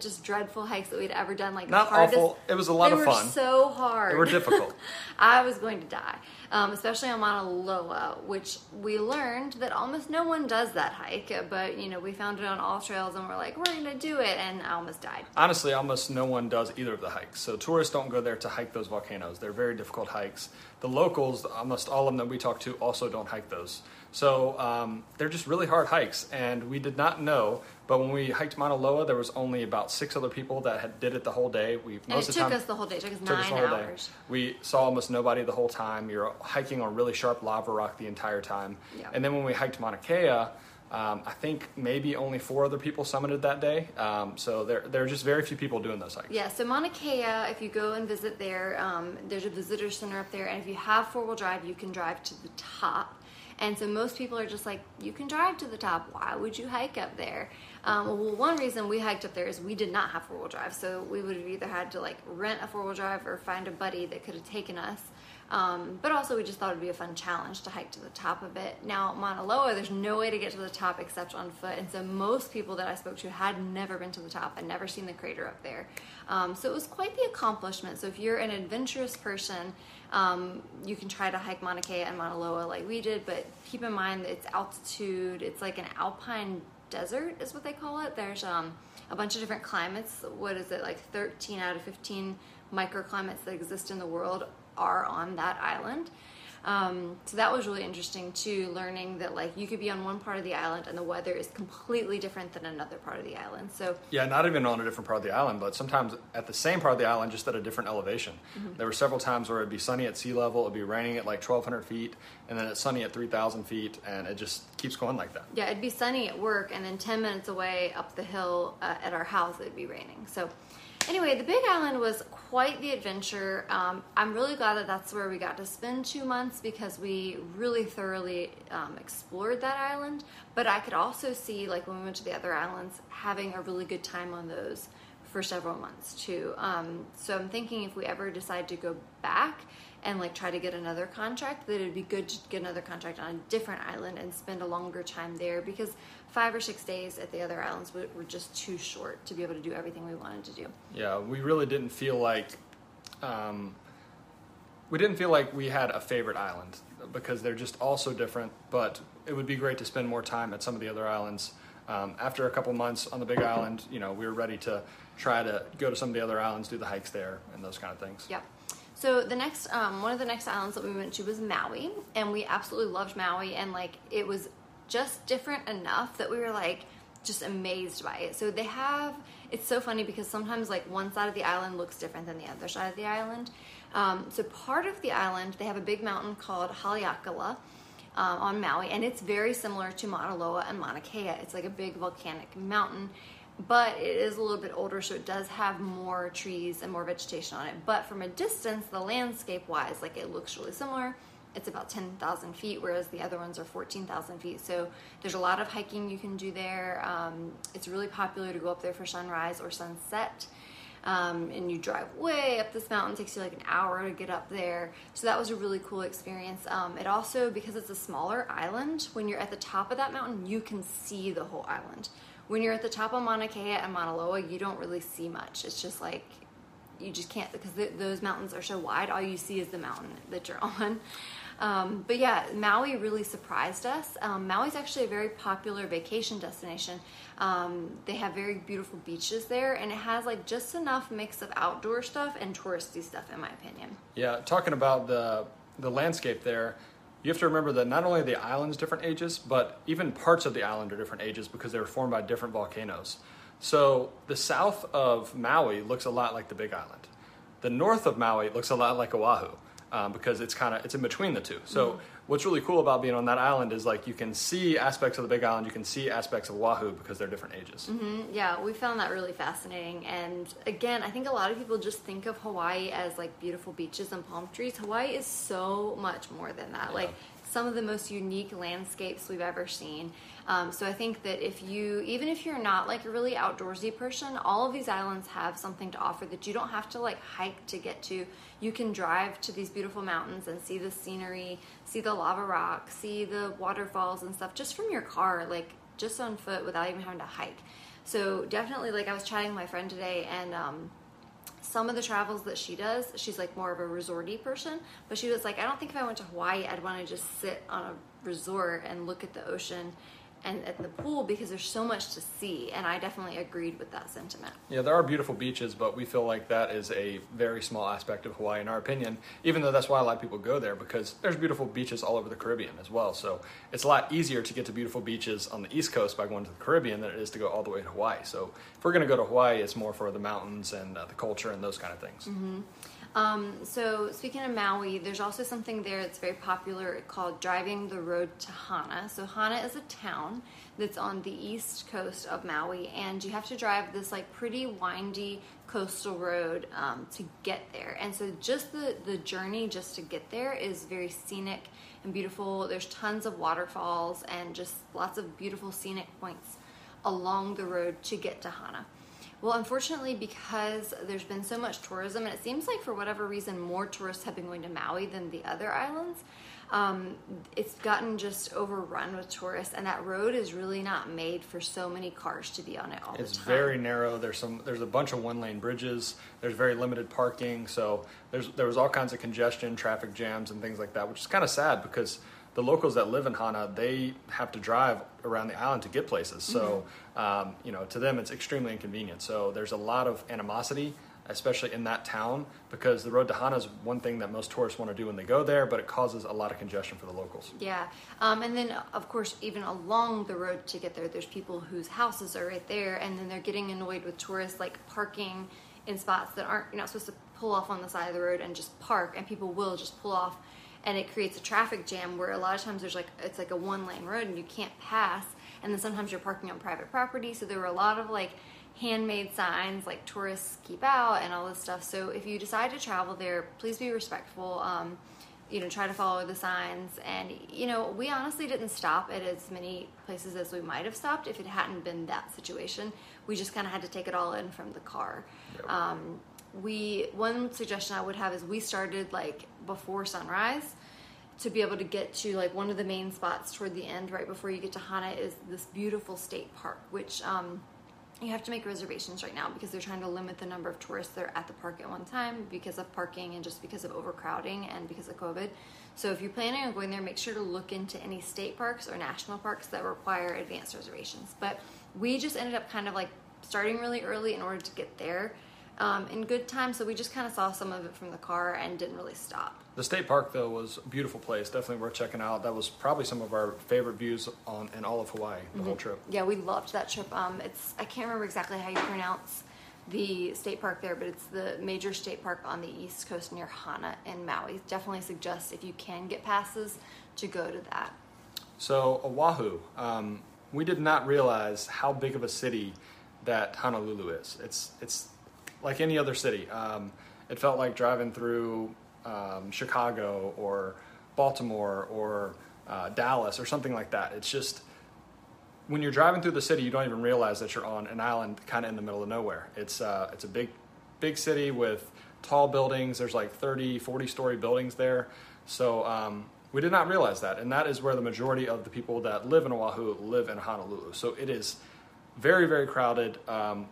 just dreadful hikes that we'd ever done. Like not hardest, awful. It was a lot of fun. They were so hard. They were difficult. I was going to die, um, especially on Mauna Loa, which we learned that almost no one does that hike. But you know, we found it on AllTrails, and we're like, we're going to do it, and I almost died. Honestly, almost no one does either of the hikes. So tourists don't go there to hike those volcanoes. They're very difficult hikes. The locals, almost all of them that we talk to, also don't hike those. So um, they're just really hard hikes, and we did not know. But when we hiked Mauna Loa, there was only about six other people that had did it the whole day. We most and it of took time, us the whole day. It took us took nine us hours. Day. We saw almost nobody the whole time. You're hiking on really sharp lava rock the entire time. Yeah. And then when we hiked Mauna Kea, um, I think maybe only four other people summited that day. Um, so there, there are just very few people doing those hikes. Yeah, so Mauna Kea, if you go and visit there, um, there's a visitor center up there. And if you have four wheel drive, you can drive to the top. And so most people are just like, you can drive to the top. Why would you hike up there? Um, well, one reason we hiked up there is we did not have four wheel drive. So we would have either had to like rent a four wheel drive or find a buddy that could have taken us. Um, but also, we just thought it'd be a fun challenge to hike to the top of it. Now, Mauna Loa, there's no way to get to the top except on foot, and so most people that I spoke to had never been to the top and never seen the crater up there. Um, so it was quite the accomplishment. So if you're an adventurous person, um, you can try to hike Mauna Kea and Mauna Loa like we did, but keep in mind that it's altitude. It's like an alpine desert, is what they call it. There's um, a bunch of different climates. What is it, like 13 out of 15 microclimates that exist in the world are on that island. Um, so that was really interesting too, learning that like you could be on one part of the island and the weather is completely different than another part of the island. So yeah, not even on a different part of the island, but sometimes at the same part of the island, just at a different elevation. Mm-hmm. There were several times where it'd be sunny at sea level, it'd be raining at like 1,200 feet, and then it's sunny at 3,000 feet, and it just keeps going like that. Yeah, it'd be sunny at work, and then 10 minutes away up the hill uh, at our house, it'd be raining. So anyway, the Big Island was quite the adventure. Um, I'm really glad that that's where we got to spend two months because we really thoroughly um, explored that island. But I could also see, like when we went to the other islands, having a really good time on those for several months too. Um, so I'm thinking if we ever decide to go back and like try to get another contract, that it'd be good to get another contract on a different island and spend a longer time there because five or six days at the other islands were, were just too short to be able to do everything we wanted to do. Yeah, we really didn't feel like um, we didn't feel like we had a favorite island because they're just all so different. But it would be great to spend more time at some of the other islands. Um, after a couple months on the Big Island, you know, we were ready to try to go to some of the other islands, do the hikes there, and those kind of things. Yep. So the next, um, one of the next islands that we went to was Maui, and we absolutely loved Maui, and like it was just different enough that we were like, just amazed by it. So they have. It's so funny because sometimes like one side of the island looks different than the other side of the island. Um, so part of the island, they have a big mountain called Haleakala. Um, on Maui, and it's very similar to Mauna Loa and Mauna Kea. It's like a big volcanic mountain, but it is a little bit older, so it does have more trees and more vegetation on it. But from a distance, the landscape wise, like it looks really similar. It's about 10,000 feet, whereas the other ones are 14,000 feet. So there's a lot of hiking you can do there. Um, it's really popular to go up there for sunrise or sunset. Um, and you drive way up this mountain. It takes you like an hour to get up there. So that was a really cool experience. Um, it also, because it's a smaller island, when you're at the top of that mountain, you can see the whole island. When you're at the top of Mauna Kea and Mauna Loa, you don't really see much. It's just like you just can't because th- those mountains are so wide. All you see is the mountain that you're on. Um, but yeah, Maui really surprised us. Um, Maui's actually a very popular vacation destination. Um, they have very beautiful beaches there, and it has like just enough mix of outdoor stuff and touristy stuff, in my opinion. Yeah, talking about the the landscape there, you have to remember that not only are the islands different ages, but even parts of the island are different ages because they were formed by different volcanoes. So the south of Maui looks a lot like the Big Island. The north of Maui looks a lot like Oahu um, because it's kind of it's in between the two. So mm-hmm. What's really cool about being on that island is like you can see aspects of the Big Island, you can see aspects of Oahu because they're different ages. Mm-hmm. Yeah, we found that really fascinating. And again, I think a lot of people just think of Hawaii as like beautiful beaches and palm trees. Hawaii is so much more than that. Yeah. Like some of the most unique landscapes we've ever seen. Um, so I think that if you, even if you're not like a really outdoorsy person, all of these islands have something to offer that you don't have to like hike to get to. You can drive to these beautiful mountains and see the scenery, see the lava rock, see the waterfalls and stuff just from your car, like just on foot without even having to hike. So definitely, like I was chatting with my friend today, and um, some of the travels that she does, she's like more of a resorty person. But she was like, I don't think if I went to Hawaii, I'd want to just sit on a resort and look at the ocean and at the pool because there's so much to see and i definitely agreed with that sentiment. Yeah there are beautiful beaches but we feel like that is a very small aspect of hawaii in our opinion even though that's why a lot of people go there because there's beautiful beaches all over the caribbean as well. So it's a lot easier to get to beautiful beaches on the east coast by going to the caribbean than it is to go all the way to hawaii. So if we're going to go to hawaii it's more for the mountains and uh, the culture and those kind of things. Mm-hmm. Um, so speaking of Maui, there's also something there that's very popular called driving the road to Hana. So Hana is a town that's on the east coast of Maui, and you have to drive this like pretty windy coastal road um, to get there. And so just the the journey just to get there is very scenic and beautiful. There's tons of waterfalls and just lots of beautiful scenic points along the road to get to Hana. Well, unfortunately, because there's been so much tourism, and it seems like for whatever reason, more tourists have been going to Maui than the other islands. Um, it's gotten just overrun with tourists, and that road is really not made for so many cars to be on it all it's the time. It's very narrow. There's some. There's a bunch of one lane bridges. There's very limited parking, so there's there was all kinds of congestion, traffic jams, and things like that, which is kind of sad because the locals that live in Hana, they have to drive around the island to get places. So, mm-hmm. um, you know, to them, it's extremely inconvenient. So there's a lot of animosity, especially in that town, because the road to Hana is one thing that most tourists want to do when they go there, but it causes a lot of congestion for the locals. Yeah. Um, and then, of course, even along the road to get there, there's people whose houses are right there, and then they're getting annoyed with tourists, like parking in spots that aren't, you're not supposed to pull off on the side of the road and just park, and people will just pull off and it creates a traffic jam where a lot of times there's like it's like a one lane road and you can't pass and then sometimes you're parking on private property. So there were a lot of like handmade signs like tourists keep out and all this stuff. So if you decide to travel there please be respectful um, you know try to follow the signs. And you know we honestly didn't stop at as many places as we might have stopped if it hadn't been that situation. We just kind of had to take it all in from the car. Yep. um, we one suggestion I would have is we started like before sunrise to be able to get to like one of the main spots toward the end right before you get to Hana is this beautiful state park which um, you have to make reservations right now because they're trying to limit the number of tourists that are at the park at one time because of parking and just because of overcrowding and because of COVID. So if you're planning on going there, make sure to look into any state parks or national parks that require advanced reservations. But we just ended up kind of like starting really early in order to get there um, in good time. So we just kind of saw some of it from the car and didn't really stop. The state park though was a beautiful place, definitely worth checking out. That was probably some of our favorite views on in all of Hawaii the whole trip. Yeah, we loved that trip. Um, it's I can't remember exactly how you pronounce the state park there, but it's the major state park on the east coast near Hana in Maui. Definitely suggest if you can get passes to go to that. So Oahu, um, we did not realize how big of a city that Honolulu is. It's it's like any other city. Um, it felt like driving through um, Chicago or Baltimore or uh, Dallas or something like that. It's just when you're driving through the city, you don't even realize that you're on an island kind of in the middle of nowhere. It's uh, it's a big big city with tall buildings. There's like 30, 40 story buildings there. So um, we did not realize that, and that is where the majority of the people that live in Oahu live in Honolulu. So it is very very crowded. Um,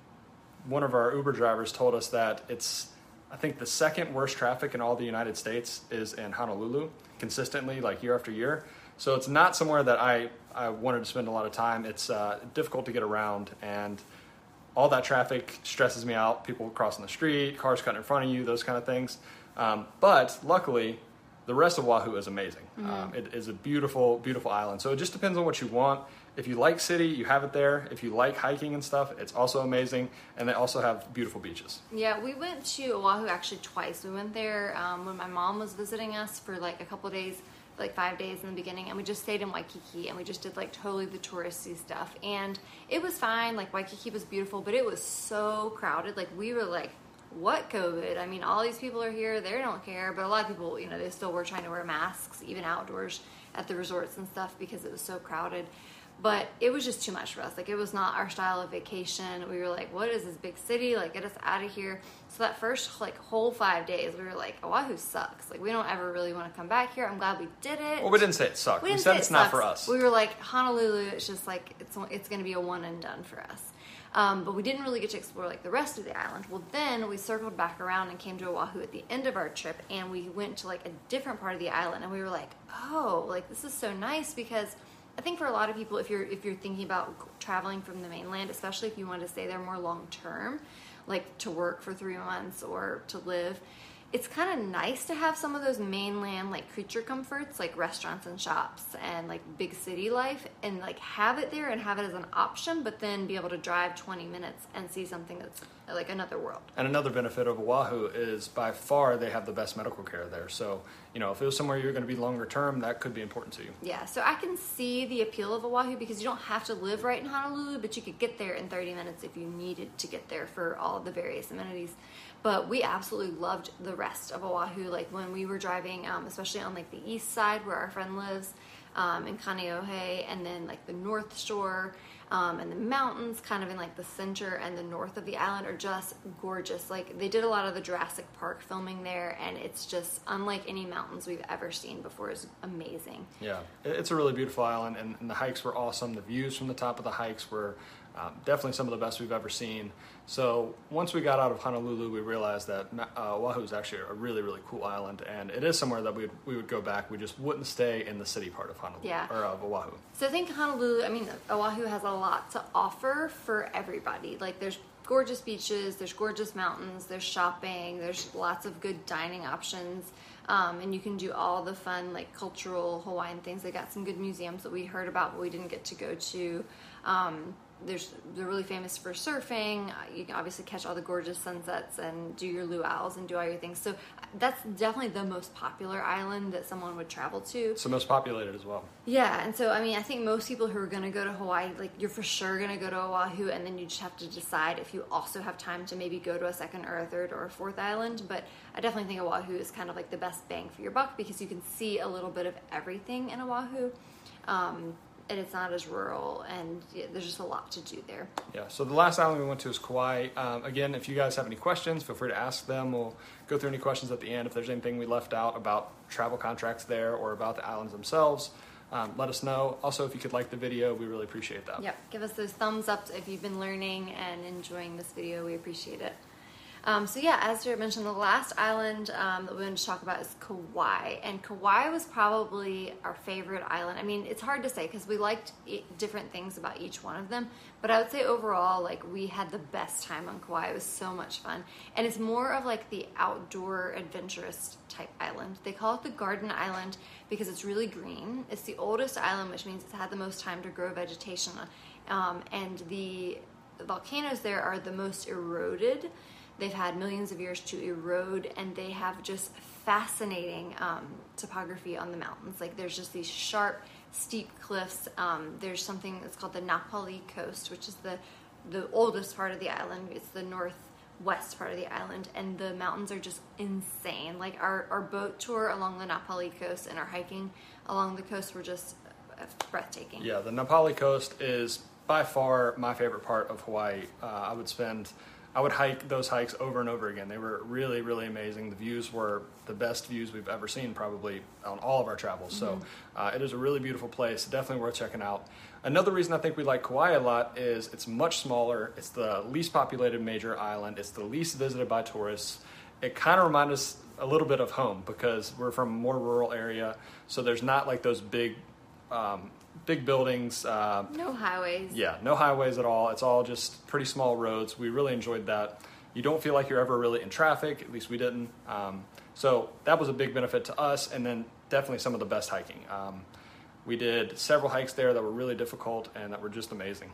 one of our Uber drivers told us that it's I think the second worst traffic in all the United States is in Honolulu consistently, like year after year. So it's not somewhere that I, I wanted to spend a lot of time. It's uh, difficult to get around, and all that traffic stresses me out. People crossing the street, cars cutting in front of you, those kind of things. Um, but luckily, the rest of Oahu is amazing. Um, it is a beautiful, beautiful island. So it just depends on what you want. If you like city, you have it there. If you like hiking and stuff, it's also amazing. And they also have beautiful beaches. Yeah, we went to Oahu actually twice. We went there um, when my mom was visiting us for like a couple days, like five days in the beginning, and we just stayed in Waikiki and we just did like totally the touristy stuff. And it was fine. Like Waikiki was beautiful, but it was so crowded. Like we were like, what COVID? I mean, all these people are here. They don't care. But a lot of people, you know, they still were trying to wear masks, even outdoors at the resorts and stuff because it was so crowded. But it was just too much for us. Like, it was not our style of vacation. We were like, what is this big city? Like, get us out of here. So that first, like, whole five days, we were like, Oahu sucks. Like, we don't ever really want to come back here. I'm glad we did it. Well, we didn't say it sucked. We, didn't said it's it not for us. We were like Honolulu. It's just like it's it's going to be a one and done for us. Um, but we didn't really get to explore like the rest of the island. Well, then we circled back around and came to Oahu at the end of our trip, and we went to like a different part of the island, and we were like, oh, like this is so nice because. I think for a lot of people, if you're if you're thinking about traveling from the mainland, especially if you want to stay there more long term, like to work for three months or to live, it's kind of nice to have some of those mainland like creature comforts like restaurants and shops and like big city life and like have it there and have it as an option but then be able to drive 20 minutes and see something that's like another world And another benefit of Oahu is by far they have the best medical care there. So, you know, if it was somewhere you're going to be longer term, that could be important to you. yeah so i can see the appeal of oahu because you don't have to live right in honolulu but you could get there in 30 minutes if you needed to get there for all of the various amenities but we absolutely loved the rest of oahu. Like when we were driving um, especially on like the east side where our friend lives um, in kaneohe and then like the north shore um, and the mountains kind of in like the center and the north of the island are just gorgeous. Like they did a lot of the jurassic park filming there and it's just unlike any mountains we've ever seen before. It's amazing. Yeah, it's a really beautiful island, and, and the hikes were awesome. The views from the top of the hikes were um, definitely some of the best we've ever seen. So once we got out of Honolulu, we realized that uh, Oahu is actually a really, really cool island, and it is somewhere that we would, we would go back. We just wouldn't stay in the city part of Honolulu Yeah. or of Oahu. So I think Honolulu, I mean, Oahu has a lot to offer for everybody. Like, there's gorgeous beaches, there's gorgeous mountains, there's shopping, there's lots of good dining options. Um, and you can do all the fun, like, cultural Hawaiian things. They got some good museums that we heard about, but we didn't get to go to. Um, there's they're really famous for surfing. You can obviously catch all the gorgeous sunsets and do your luau's and do all your things. So that's definitely the most popular island that someone would travel to. It's the most populated as well. Yeah, and so I mean, I think most people who are going to go to Hawaii, like you're for sure going to go to Oahu, and then you just have to decide if you also have time to maybe go to a second or a third or a fourth island. But I definitely think Oahu is kind of like the best bang for your buck because you can see a little bit of everything in Oahu, um, and it's not as rural, and yeah, there's just a lot to do there. Yeah, so the last island we went to is Kauai. Um, again, if you guys have any questions, feel free to ask them. We'll go through any questions at the end. If there's anything we left out about travel contracts there or about the islands themselves, um, let us know. Also, if you could like the video, we really appreciate that. Yep, give us those thumbs up if you've been learning and enjoying this video. We appreciate it. Um, so yeah, as Jared mentioned, the last island um, that we're going to talk about is Kauai, and Kauai was probably our favorite island. I mean, it's hard to say because we liked different things about each one of them, but I would say overall, like we had the best time on Kauai. It was so much fun, and it's more of like the outdoor adventurous type island. They call it the Garden Island because it's really green. It's the oldest island, which means it's had the most time to grow vegetation, um, and the volcanoes there are the most eroded. They've had millions of years to erode, and they have just fascinating um, topography on the mountains. Like there's just these sharp, steep cliffs. Um, there's something that's called the Na Pali Coast, which is the the oldest part of the island. It's the northwest part of the island, and the mountains are just insane. Like our, our boat tour along the Na Pali Coast and our hiking along the coast were just uh, breathtaking. Yeah, the Na Pali coast is by far my favorite part of Hawaii. Uh, I would spend, I would hike those hikes over and over again. They were really, really amazing. The views were the best views we've ever seen, probably on all of our travels. So uh, it is a really beautiful place, definitely worth checking out. Another reason I think we like Kauai a lot is it's much smaller. It's the least populated major island. It's the least visited by tourists. It kind of reminds us a little bit of home because we're from a more rural area. So there's not like those big, um, big buildings. Uh, No highways. yeah, no highways at all. It's all just pretty small roads. We really enjoyed that. You don't feel like you're ever really in traffic. At least we didn't. Um, so that was a big benefit to us, and then definitely some of the best hiking. Um, we did several hikes there that were really difficult and that were just amazing.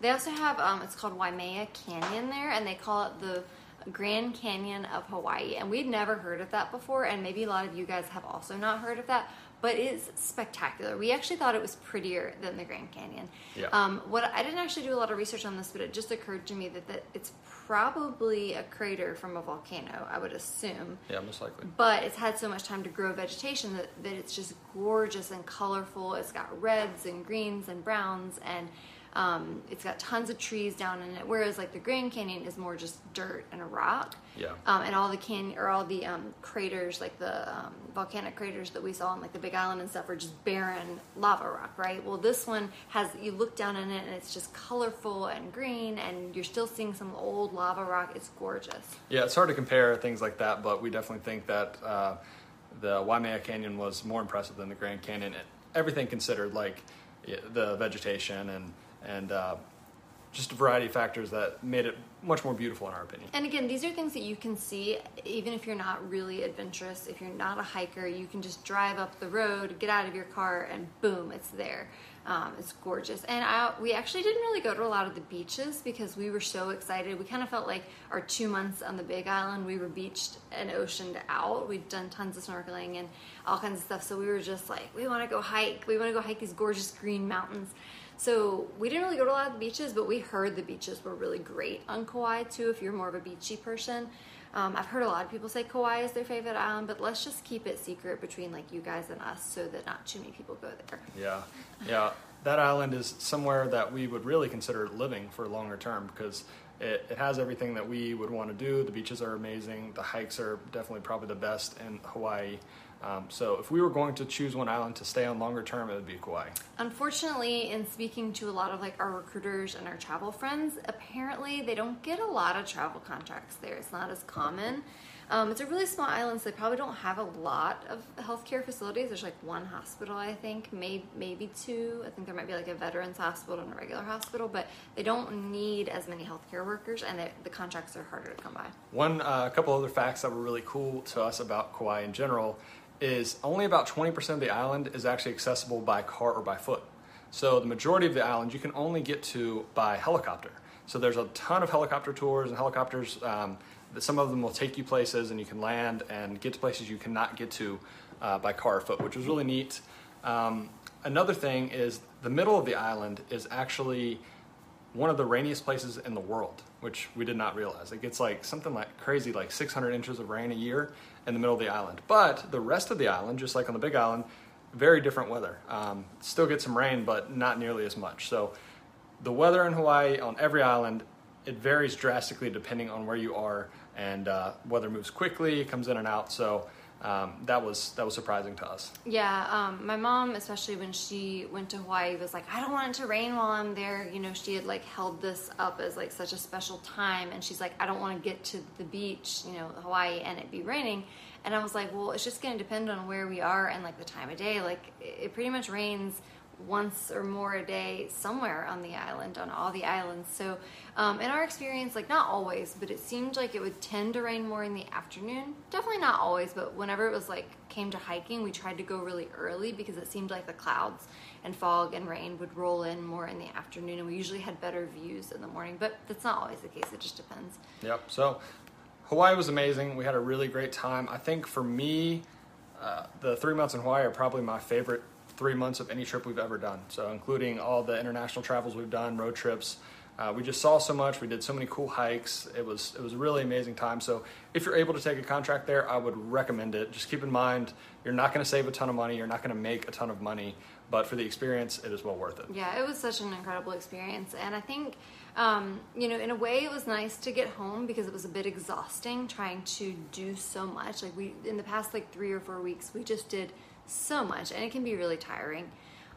They also have um, it's called Waimea Canyon there, and they call it the Grand Canyon of Hawaii. And we'd never heard of that before, and maybe a lot of you guys have also not heard of that. But it's spectacular. We actually thought it was prettier than the Grand Canyon. Yeah. Um, what I didn't actually do a lot of research on this, but it just occurred to me that, that it's probably a crater from a volcano. I would assume Yeah, most likely. but it's had so much time to grow vegetation that, that it's just gorgeous and colorful. It's got reds and greens and browns, and um, it's got tons of trees down in it. Whereas like the Grand Canyon is more just dirt and a rock. Yeah. Um, and all the can or all the um, craters, like the um, volcanic craters that we saw on like the Big Island and stuff, are just barren lava rock, right? Well, this one has you look down in it and it's just colorful and green, and you're still seeing some old lava rock. It's gorgeous. Yeah, it's hard to compare things like that, but we definitely think that uh, the Waimea Canyon was more impressive than the Grand Canyon. Everything considered, like the vegetation and and uh, just a variety of factors that made it much more beautiful in our opinion. And again, these are things that you can see even if you're not really adventurous. If you're not a hiker, you can just drive up the road, get out of your car, and boom, it's there. Um, it's gorgeous. And I, we actually didn't really go to a lot of the beaches because we were so excited. We kind of felt like our two months on the Big Island, we were beached and oceaned out. We'd done tons of snorkeling and all kinds of stuff. So we were just like, we want to go hike. We want to go hike these gorgeous green mountains. So we didn't really go to a lot of the beaches, but we heard the beaches were really great on Kauai too. If you're more of a beachy person, um, I've heard a lot of people say Kauai is their favorite island, but let's just keep it secret between like you guys and us, so that not too many people go there. Yeah, yeah. That island is somewhere that we would really consider living for longer term because it, it has everything that we would want to do. The beaches are amazing. The hikes are definitely probably the best in Hawaii. Um, so if we were going to choose one island to stay on longer term, it would be Kauai. Unfortunately, in speaking to a lot of like our recruiters and our travel friends, apparently they don't get a lot of travel contracts there. It's not as common. Um, it's a really small island, so they probably don't have a lot of healthcare facilities. There's like one hospital, I think, maybe maybe two. I think there might be like a veterans hospital and a regular hospital, but they don't need as many healthcare workers, and they, the contracts are harder to come by. One, uh, a couple other facts that were really cool to us about Kauai in general is only about 20% of the island is actually accessible by car or by foot. So the majority of the island you can only get to by helicopter. So there's a ton of helicopter tours and helicopters. Um, some of them will take you places and you can land and get to places you cannot get to uh, by car or foot, which was really neat. Um, another thing is the middle of the island is actually one of the rainiest places in the world, which we did not realize. It gets like something like crazy, like 600 inches of rain a year in the middle of the island. But the rest of the island, just like on the Big Island, very different weather. Um, still get some rain, but not nearly as much. So the weather in Hawaii on every island it varies drastically depending on where you are, and uh, weather moves quickly, it comes in and out. So um, that was that was surprising to us. Yeah, um, my mom, especially when she went to Hawaii, was like, I don't want it to rain while I'm there. You know, she had like held this up as like such a special time, and she's like, I don't want to get to the beach, you know, Hawaii, and it be raining. And I was like, well, it's just going to depend on where we are and like the time of day. Like, it pretty much rains once or more a day somewhere on the island, on all the islands. So, um, in our experience, like not always, but it seemed like it would tend to rain more in the afternoon. Definitely not always, but whenever it was like came to hiking, we tried to go really early because it seemed like the clouds and fog and rain would roll in more in the afternoon, and we usually had better views in the morning. But that's not always the case. It just depends. Yep. So, Hawaii was amazing. We had a really great time. I think for me, uh, the three months in Hawaii are probably my favorite three months of any trip we've ever done. So, including all the international travels we've done, road trips. Uh, we just saw so much. We did so many cool hikes. It was it was a really amazing time. So, if you're able to take a contract there, I would recommend it. Just keep in mind you're not going to save a ton of money. You're not going to make a ton of money, but for the experience, it is well worth it. Yeah, it was such an incredible experience, and I think. Um, you know, in a way, it was nice to get home because it was a bit exhausting trying to do so much. Like we, in the past like three or four weeks, we just did so much, and it can be really tiring,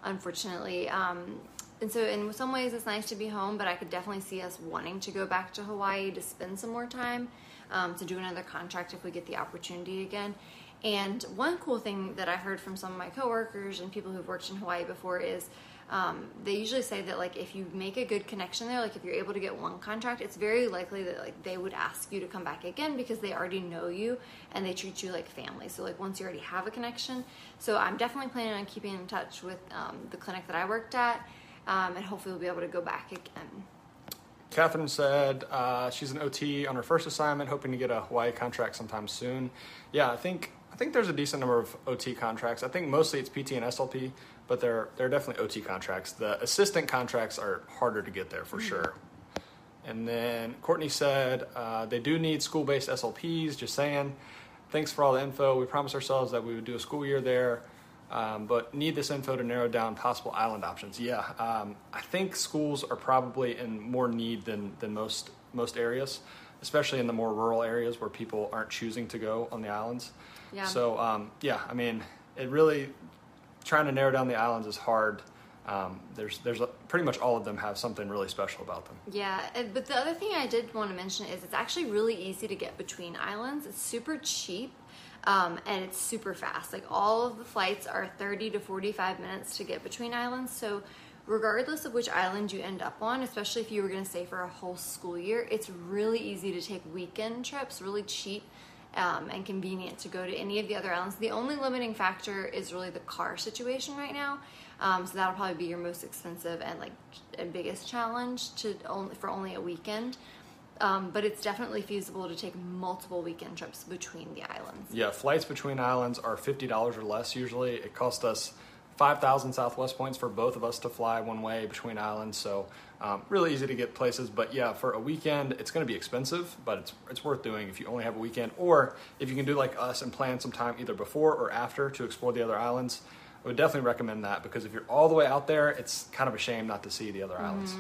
unfortunately. Um, and so, in some ways, it's nice to be home, but I could definitely see us wanting to go back to Hawaii to spend some more time, um, to do another contract if we get the opportunity again. And one cool thing that I heard from some of my coworkers and people who've worked in Hawaii before is um, they usually say that like if you make a good connection there, like if you're able to get one contract, it's very likely that like they would ask you to come back again because they already know you and they treat you like family. So like once you already have a connection, so I'm definitely planning on keeping in touch with um, the clinic that I worked at, um, and hopefully we'll be able to go back again. Catherine said uh, she's an OT on her first assignment, hoping to get a Hawaii contract sometime soon. Yeah, I think I think there's a decent number of OT contracts. I think mostly it's PT and SLP, but there there are definitely OT contracts. The assistant contracts are harder to get there for mm-hmm. sure. And then Courtney said uh, they do need school-based SLPs. Just saying. Thanks for all the info. We promised ourselves that we would do a school year there, um, but need this info to narrow down possible island options. Yeah, um, I think schools are probably in more need than than most most areas, especially in the more rural areas where people aren't choosing to go on the islands. Yeah. So um, yeah, I mean, it really trying to narrow down the islands is hard. Um, there's there's a, pretty much all of them have something really special about them. Yeah, but the other thing I did want to mention is it's actually really easy to get between islands. It's super cheap. Um, and it's super fast. Like all of the flights are 30 to 45 minutes to get between islands. So, regardless of which island you end up on, especially if you were going to stay for a whole school year, it's really easy to take weekend trips, really cheap um, and convenient to go to any of the other islands. The only limiting factor is really the car situation right now. Um, so that'll probably be your most expensive and like biggest challenge to only for only a weekend. Um, but it's definitely feasible to take multiple weekend trips between the islands. Yeah, flights between islands are fifty dollars or less usually. It cost us five thousand Southwest points for both of us to fly one way between islands. So um, really easy to get places, but yeah, for a weekend, it's going to be expensive, but it's it's worth doing if you only have a weekend, or if you can do like us and plan some time either before or after to explore the other islands. I would definitely recommend that because if you're all the way out there, it's kind of a shame not to see the other mm-hmm. islands.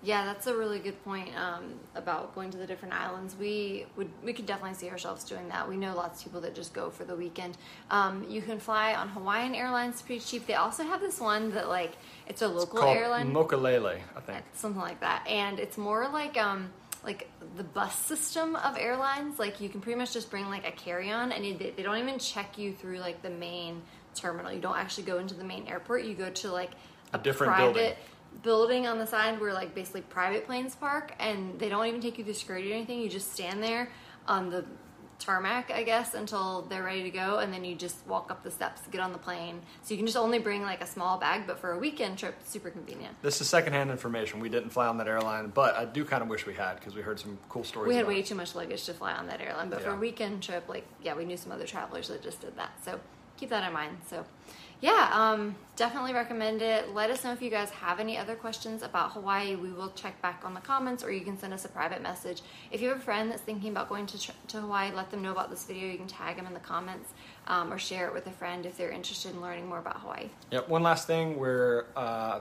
Yeah, that's a really good point um, about going to the different islands. We would we could definitely see ourselves doing that. We know lots of people that just go for the weekend. Um, you can fly on Hawaiian Airlines pretty cheap. They also have this one that like it's a local it's airline, Mokulele, I think, something like that, and it's more like um, like the bus system of airlines. Like you can pretty much just bring like a carry on, and they, they don't even check you through like the main terminal. You don't actually go into the main airport. You go to like a, a different private. building building on the side where like basically private planes park and they don't even take you through security or anything. You just stand there on the tarmac i guess until they're ready to go and then you just walk up the steps get on the plane. So you can just only bring like a small bag but for a weekend trip super convenient. This is secondhand information. We didn't fly on that airline but i do kind of wish we had because we heard some cool stories we had way it. too much luggage to fly on that airline but yeah. for a weekend trip like yeah we knew some other travelers that just did that. So keep that in mind. So yeah, um, definitely recommend it. Let us know if you guys have any other questions about Hawaii. We will check back on the comments, or you can send us a private message. If you have a friend that's thinking about going to, to Hawaii, let them know about this video. You can tag them in the comments um, or share it with a friend if they're interested in learning more about Hawaii. Yep. One last thing, we're uh,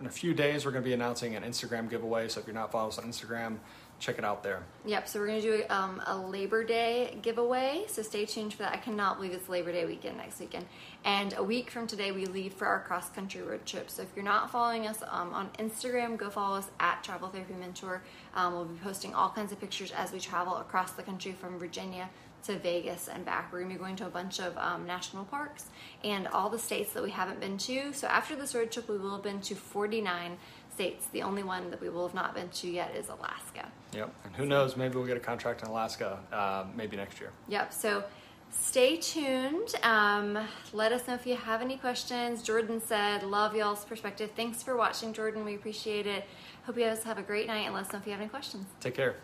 in a few days we're going to be announcing an Instagram giveaway. So if you're not following us on Instagram, check it out there. Yep, so we're going to do um, a Labor Day giveaway. So stay tuned for that. I cannot believe it's Labor Day weekend next weekend. And a week from today, we leave for our cross country road trip. So if you're not following us um, on Instagram, go follow us at Travel Therapy Mentor. Um, we'll be posting all kinds of pictures as we travel across the country from Virginia to Vegas and back. We're to be going to a bunch of um, national parks and all the states that we haven't been to. So after this road trip, we will have been to 49 states. The only one that we will have not been to yet is Alaska. Yep. And who knows? Maybe we'll get a contract in Alaska uh, maybe next year. Yep. So stay tuned. Um, let us know if you have any questions. Jordan said, Love y'all's perspective. Thanks for watching, Jordan. We appreciate it. Hope you guys have a great night and let us know if you have any questions. Take care.